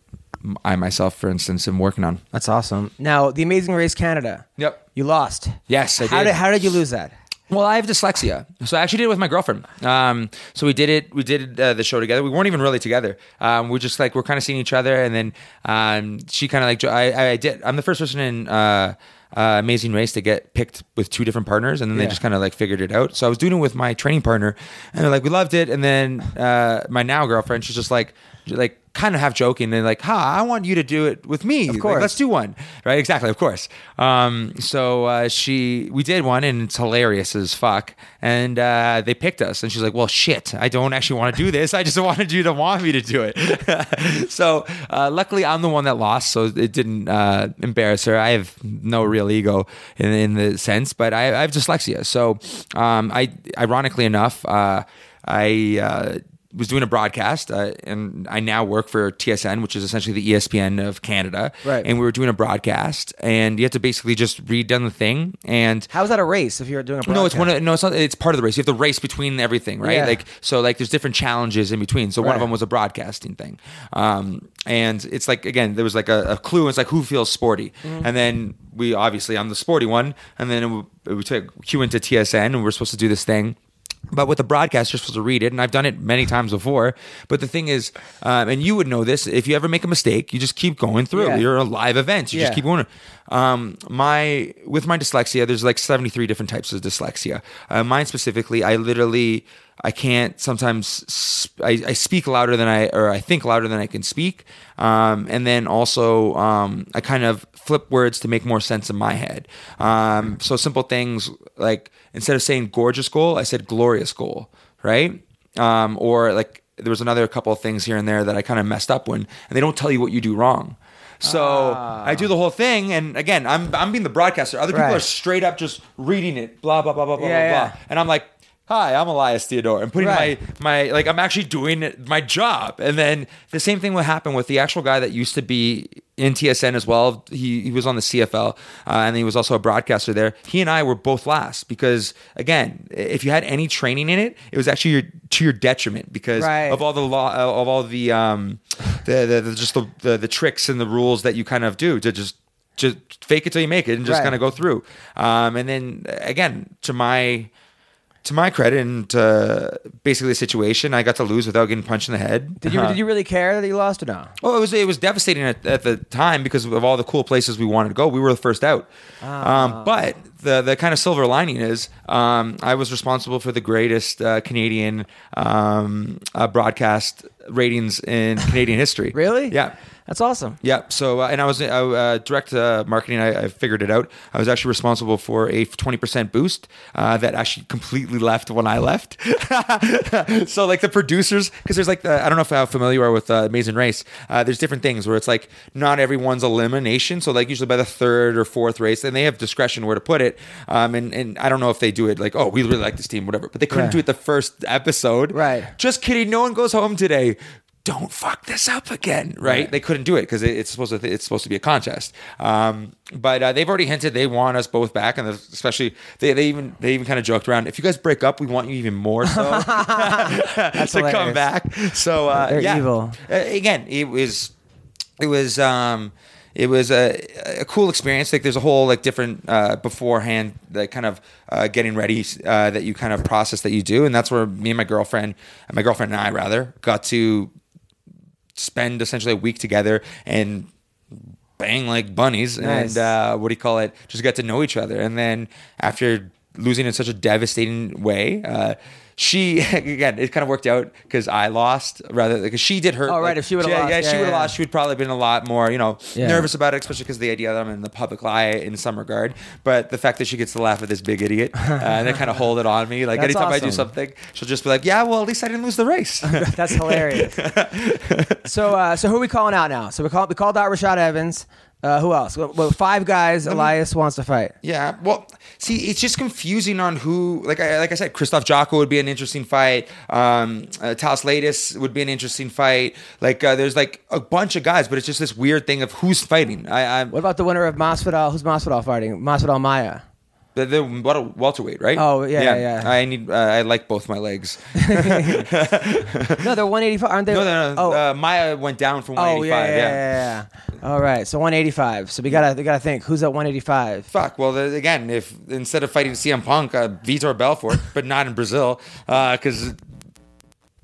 I myself, for instance, am working on. That's awesome. Now, the Amazing Race Canada. Yep. You lost. Yes, I how did. How did you lose that? Well, I have dyslexia, so I actually did it with my girlfriend. Um, so we did it. We did uh, the show together. We weren't even really together. Um, we're just like we're kind of seeing each other, and then um, she kind of like I, I did. I'm the first person in uh, uh, Amazing Race to get picked with two different partners, and then they just kind of like figured it out. So I was doing it with my training partner, and they're like, we loved it. And then uh, my now girlfriend, she's just like, like kind of half joking and like, "Ha, I want you to do it with me. Of course. let's do one." Right? Exactly. Of course. Um, so uh, she, we did one, and it's hilarious as fuck. And uh, they picked us, and she's like, "Well, shit, I don't actually want to do this. I just wanted you to want me to do it." so uh, luckily, I'm the one that lost, so it didn't uh, embarrass her. I have no real ego in, in the sense, but I, I have dyslexia. So um, I, ironically enough, uh, I. Was doing a broadcast, uh, and I now work for TSN, which is essentially the ESPN of Canada. Right. And we were doing a broadcast, and you have to basically just read down the thing. And How is that a race if you're doing a no, it's one. Of, no, it's not. It's part of the race. You have to race between everything, right? Yeah. Like so, like there's different challenges in between. So one of them was a broadcasting thing, um, and it's like again there was like a, a clue. It's like who feels sporty, Mm-hmm. and then we obviously I'm the sporty one, and then it, w- we took cue into TSN, and we're supposed to do this thing. But with the broadcast, you're supposed to read it, and I've done it many times before. But the thing is, um, and you would know this, if you ever make a mistake, you just keep going through. Yeah. You're a live event. You Yeah. just keep going. Um, my with my dyslexia, there's like 73 different types of dyslexia. Uh, mine specifically, I literally I can't sometimes I, I speak louder than I or I think louder than I can speak, um, and then also um, I kind of flip words to make more sense in my head. Um, so simple things like instead of saying gorgeous goal, I said glorious goal, right? Um, or like there was another couple of things here and there that I kind of messed up when, and they don't tell you what you do wrong. So I do the whole thing, and again, I'm I'm being the broadcaster. Other people Right. are straight up just reading it, blah blah blah blah blah Yeah, blah yeah. blah, and I'm like, "Hi, I'm Elias Theodorou." I'm putting Right. my my like I'm actually doing my job, and then the same thing would happen with the actual guy that used to be in TSN as well. He he was on the CFL, uh, and he was also a broadcaster there. He and I were both last because again, if you had any training in it, it was actually your, to your detriment because Right. of all the law of all the um the, the, the just the, the the tricks and the rules that you kind of do to just just fake it till you make it and just Right. kind of go through. Um, and then again, to my to my credit and to basically the situation, I got to lose without getting punched in the head. Did you Uh, did you really care that you lost or no? well, it was it was devastating at, at the time because of all the cool places we wanted to go. We were the first out, um, but the the kind of silver lining is um, I was responsible for the greatest uh, Canadian um, uh, broadcast ratings in Canadian history. Really? Yeah. That's awesome. Yeah. So, uh, and I was uh, uh, direct uh, marketing. I, I figured it out. I was actually responsible for a twenty percent boost uh, that actually completely left when I left. so, like the producers, because there's like the, I don't know if how familiar you are with uh, Amazing Race. Uh, there's different things where it's like not everyone's elimination. So, like usually by the third or fourth race, and they have discretion where to put it. Um, and and I don't know if they do it like, oh, we really like this team, whatever. But they couldn't Yeah. do it the first episode. Right. Just kidding. No one goes home today don't fuck this up again, right? Right. They couldn't do it because it, it's supposed to it's supposed to be a contest. Um, but uh, they've already hinted they want us both back, and especially they, they even they even kind of joked around. If you guys break up, we want you even more so to come back. So uh, They're yeah, evil. Uh, again, it was it was um it was a, a cool experience. Like there's a whole like different uh beforehand like kind of uh getting ready uh that you kind of process that you do. And that's where me and my girlfriend my girlfriend and i rather got to spend essentially a week together and bang like bunnies Nice. and uh what do you call it? Just got to know each other. And then after losing in such a devastating way uh she again it kind of worked out because i lost rather because she did her Oh, right, like, if she would've yeah, lost, yeah, yeah, she would have yeah. lost she would probably been a lot more you know nervous about it especially because the idea that i'm in the public eye in some regard but the fact that she gets to laugh at this big idiot uh, and then kind of hold it on me like anytime i do something she'll just be like yeah well at least i didn't lose the race That's hilarious. so, uh, so who are we calling out now? So we called we called out Rashad Evans. Uh, who else? Well, well, five guys. Elias wants to fight. Yeah, well, see, it's just confusing on who. Like I like I said, Krzysztof Jotko would be an interesting fight. Um, uh, Thales Leites would be an interesting fight. Like uh, there's like a bunch of guys, but it's just this weird thing of who's fighting. I, I What about the winner of Masvidal? Who's Masvidal fighting? Masvidal Maia. The, the what a welterweight, right? Oh, yeah, yeah, yeah. I need. Uh, I like both my legs. No, they're 185. Aren't they? No, no, no. Oh, Uh, Maia went down from oh 185. yeah, yeah, yeah, yeah. All right, so 185. So we gotta we gotta think who's at 185. Fuck. Well, again, if instead of fighting CM Punk, uh, Vitor Belfort, but not in Brazil, because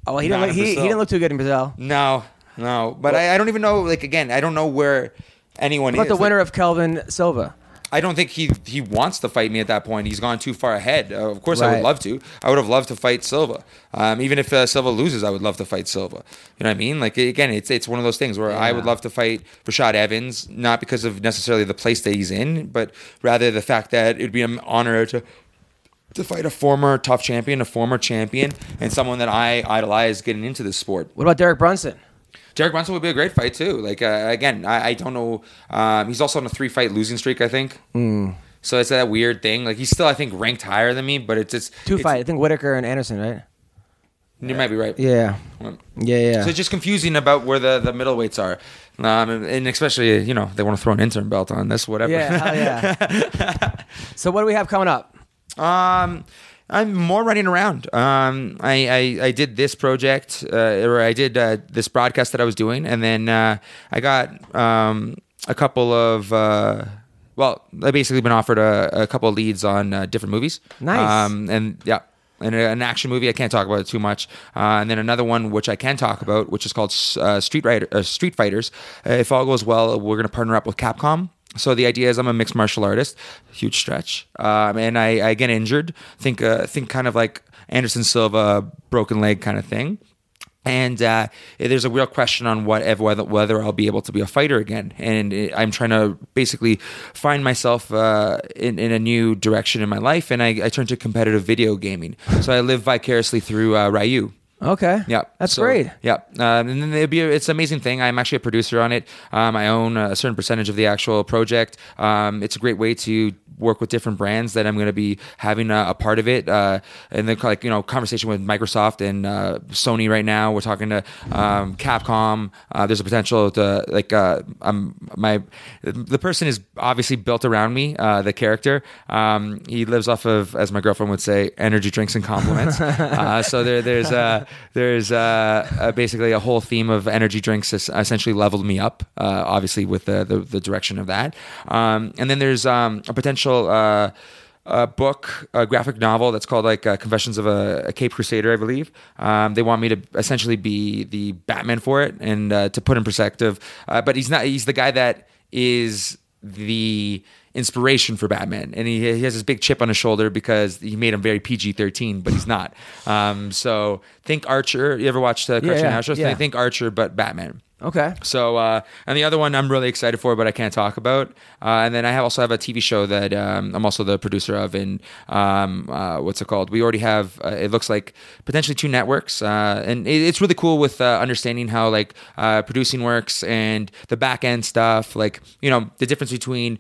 Oh, he didn't look, he, he didn't look too good in Brazil. No, no. But I, I don't even know. Like again, I don't know where anyone What about is. the Like, winner of Kelvin Silva? I don't think he he wants to fight me at that point. He's gone too far ahead. Uh, of course, I would love to. I would have loved to fight Silva. Um, even if uh, Silva loses, I would love to fight Silva. You know what I mean? Like again, it's it's one of those things where I would love to fight Rashad Evans, not because of necessarily the place that he's in, but rather the fact that it'd be an honor to to fight a former tough champion, a former champion, and someone that I idolize getting into this sport. What about Derek Brunson? Derek Brunson would be a great fight too. Like uh, again, I, I don't know. Um, he's also on a three fight losing streak, I think. Hmm. So it's that weird thing. Like he's still, I think, ranked higher than me, but it's just Two it's- fight. I think Whittaker and Anderson, right? You might be right. Yeah, Well, yeah, yeah. So it's just confusing about where the, the middleweights are, um, and, and especially you know they want to throw an intern belt on this, whatever. yeah, yeah. so what do we have coming up? Um, I'm more running around. Um, I, I, I did this project, uh, or I did uh, this broadcast that I was doing, and then uh, I got um, a couple of. Uh, well, I basically been offered a, a couple of leads on uh, different movies. Nice. Um, and yeah. And an action movie, I can't talk about it too much. Uh, and then another one, which I can talk about, which is called uh, Street Rider, uh, Street Fighters. Uh, if all goes well, we're going to partner up with Capcom. So the idea is I'm a mixed martial artist, huge stretch, um, and I, I get injured. Think uh, think kind of like Anderson Silva, broken leg kind of thing. And uh, there's a real question on what if- whether whether I'll be able to be a fighter again. And I'm trying to basically find myself uh, in, in a new direction in my life. And I, I turned to competitive video gaming. So I live vicariously through uh, Ryu. Okay, Yeah, that's So, great. Yeah, um, and then it'd be a, it's an amazing thing. I'm actually a producer on it. Um, I own a certain percentage of the actual project. Um, it's a great way to work with different brands that I'm going to be having a, a part of it. Uh, and then like you know conversation with Microsoft and uh, Sony right now. We're talking to um, Capcom. Uh, there's a potential to like uh, I'm my the person is obviously built around me. Uh, the character um, he lives off of as my girlfriend would say energy drinks and compliments. uh, so there there's uh, there's uh, uh, basically a whole theme of energy drinks essentially leveled me up. Uh, obviously with the, the the direction of that. Um, and then there's um, a potential. Uh, a book, a graphic novel that's called like uh, Confessions of a, a Cape Crusader, I believe. Um, they want me to essentially be the Batman for it and uh, to put in perspective. Uh, but he's not. He's the guy that is the inspiration for Batman, and he, he has this big chip on his shoulder because he made him very PG thirteen, but he's not. Um, so think Archer. You ever watched the cartoon yeah, house shows? yeah. Think Archer, but Batman. Okay. So, uh, and the other one I'm really excited for, but I can't talk about. Uh, and then I have also have a TV show that um, I'm also the producer of. And um, uh, what's it called? We already have. Uh, it looks like potentially two networks, uh, and it, it's really cool with uh, understanding how like producing works and the back end stuff. Like you know the difference between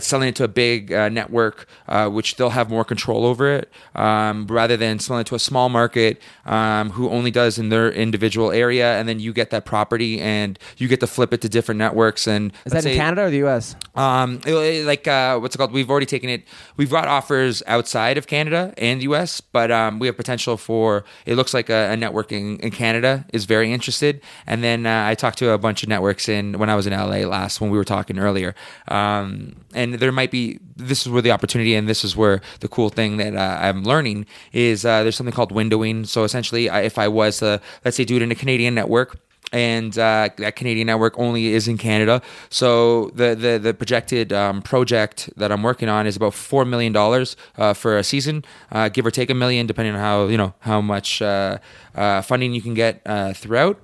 selling it to a big network, which they'll have more control over it, um, rather than selling it to a small market um, who only does in their individual area, and then you get that property and you get to flip it to different networks. And Is that in say- Canada or the U.S.? um, it- it- like uh, what's it called? We've already taken it. We've got offers outside of Canada and U.S., but um, we have potential for. It looks like a, a network in, in Canada is very interested. And then uh, I talked to a bunch of networks in when I was in LA last when we were talking earlier. Um, and there might be. This is where the opportunity, and this is where the cool thing that uh, I'm learning is uh, there's something called windowing. So essentially, I, if I was let's say do it in a Canadian network and uh, that Canadian network only is in Canada. So the the, the projected um, project that I'm working on is about four million dollars uh, for a season, uh, give or take a million, depending on how you know how much uh, uh, funding you can get uh, throughout.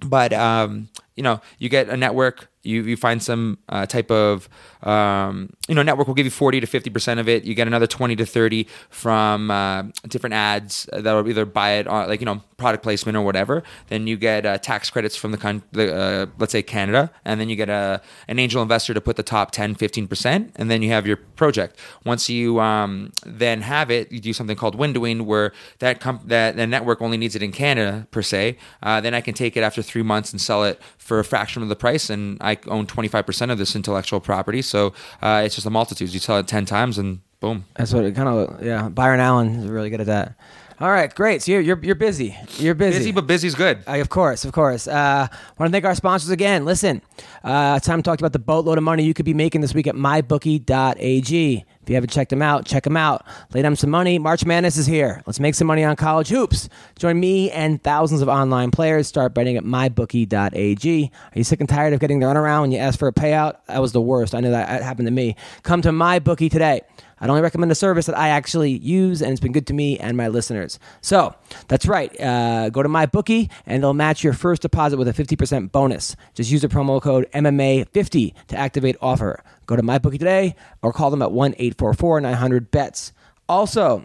But um, you know, you get a network. You, you find some type of um, you know network will give you 40 to 50 percent of it. You get another 20 to 30 from uh, different ads that will either buy it on like you know product placement or whatever. Then you get uh, tax credits from the, con- the uh, let's say canada. And then you get a, an angel investor to put the top 10 15 percent. And then you have your project. Once you um, then have it you do something called windowing where that that the network only needs it in canada per se. Uh, then i can take it after three months and sell it for a fraction of the price. And i own 25% of this intellectual property. So uh, it's just a multitude you tell it 10 times and boom That's what it kind of yeah. Byron Allen is really good at that. All right, great. So you're you're, you're busy. You're busy. busy but busy's good Uh, of course, of course. Uh, want to thank our sponsors again. Listen, uh, time to talk about the boatload of money you could be making this week at mybookie.ag. If you haven't checked them out, check them out. Lay down some money. March Madness is here. Let's make some money on college hoops. Join me and thousands of online players. Start betting at mybookie.ag. Are you sick and tired of getting the runaround when you ask for a payout? That was the worst. I know that happened to me. Come to MyBookie today. I'd only recommend a service that I actually use, and it's been good to me and my listeners. So that's right. Uh, go to my bookie, and they'll match your first deposit with a 50% bonus. Just use the promo code MMA50 to activate offer. Go to my bookie today, or call them at 1 844 900 BETS. Also,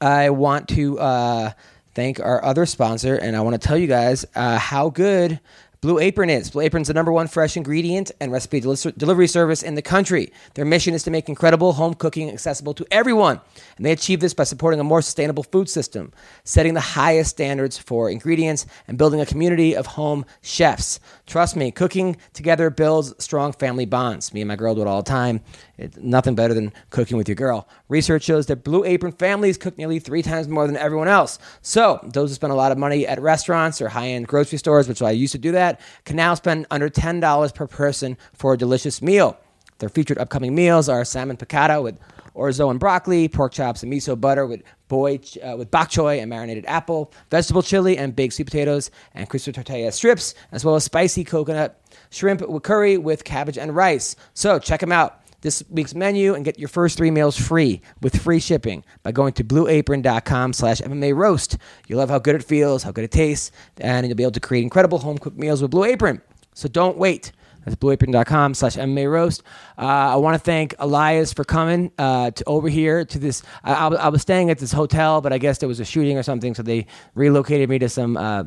I want to uh, thank our other sponsor, and I want to tell you guys uh, how good Blue Apron is. Blue Apron's the number one fresh ingredient and recipe del- delivery service in the country. Their mission is to make incredible home cooking accessible to everyone, and they achieve this by supporting a more sustainable food system, setting the highest standards for ingredients, and building a community of home chefs. Trust me, cooking together builds strong family bonds. Me and my girl do it all the time. It's nothing better than cooking with your girl. Research shows that Blue Apron families cook nearly three times more than everyone else. So, those who spend a lot of money at restaurants or high end grocery stores, which I used to do that, can now spend under $10 per person for a delicious meal. Their featured upcoming meals are salmon piccata with orzo and broccoli, pork chops and miso butter with boy uh, with bok choy and marinated apple, vegetable chili and baked sweet potatoes, and crispy tortilla strips, as well as spicy coconut shrimp with curry with cabbage and rice. So check them out this week's menu and get your first three meals free with free shipping by going to blueapron.com slash MMA roast. You'll love how good it feels, how good it tastes, and you'll be able to create incredible home cooked meals with Blue Apron. So don't wait. That's blueapron.com slash MMA roast. Uh, I want to thank Elias for coming uh, to over here to this. I, I, was- staying at this hotel, but I guess there was a shooting or something, so they relocated me to some uh,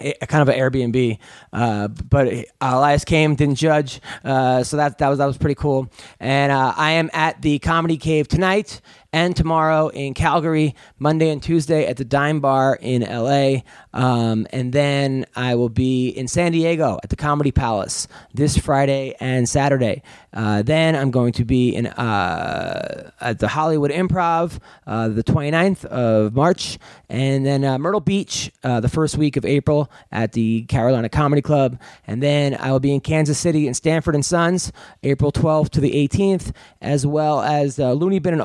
a, kind of an Airbnb. Uh, but Elias came, didn't judge, uh, so that that was that was pretty cool. And uh, I am at the Comedy Cave tonight and tomorrow in Calgary, Monday and Tuesday at the Dime Bar in LA, um, and then I will be in San Diego at the Comedy Palace this Friday and Saturday. Uh, then I'm going to be in uh, at the Hollywood Improv uh, the 29th of March, and then uh, Myrtle Beach uh, the first week of April. At the Carolina Comedy Club. And then I will be in Kansas City and Stanford and Sons, April 12th to the 18th, as well as uh, Looney Bin in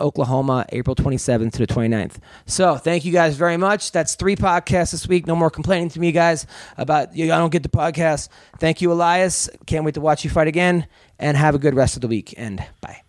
Oklahoma, April 27th to the 29th. So thank you guys very much. That's three podcasts this week. No more complaining to me, guys, about you. I don't get the podcast. Thank you, Elias. Can't wait to watch you fight again. And have a good rest of the week. And bye.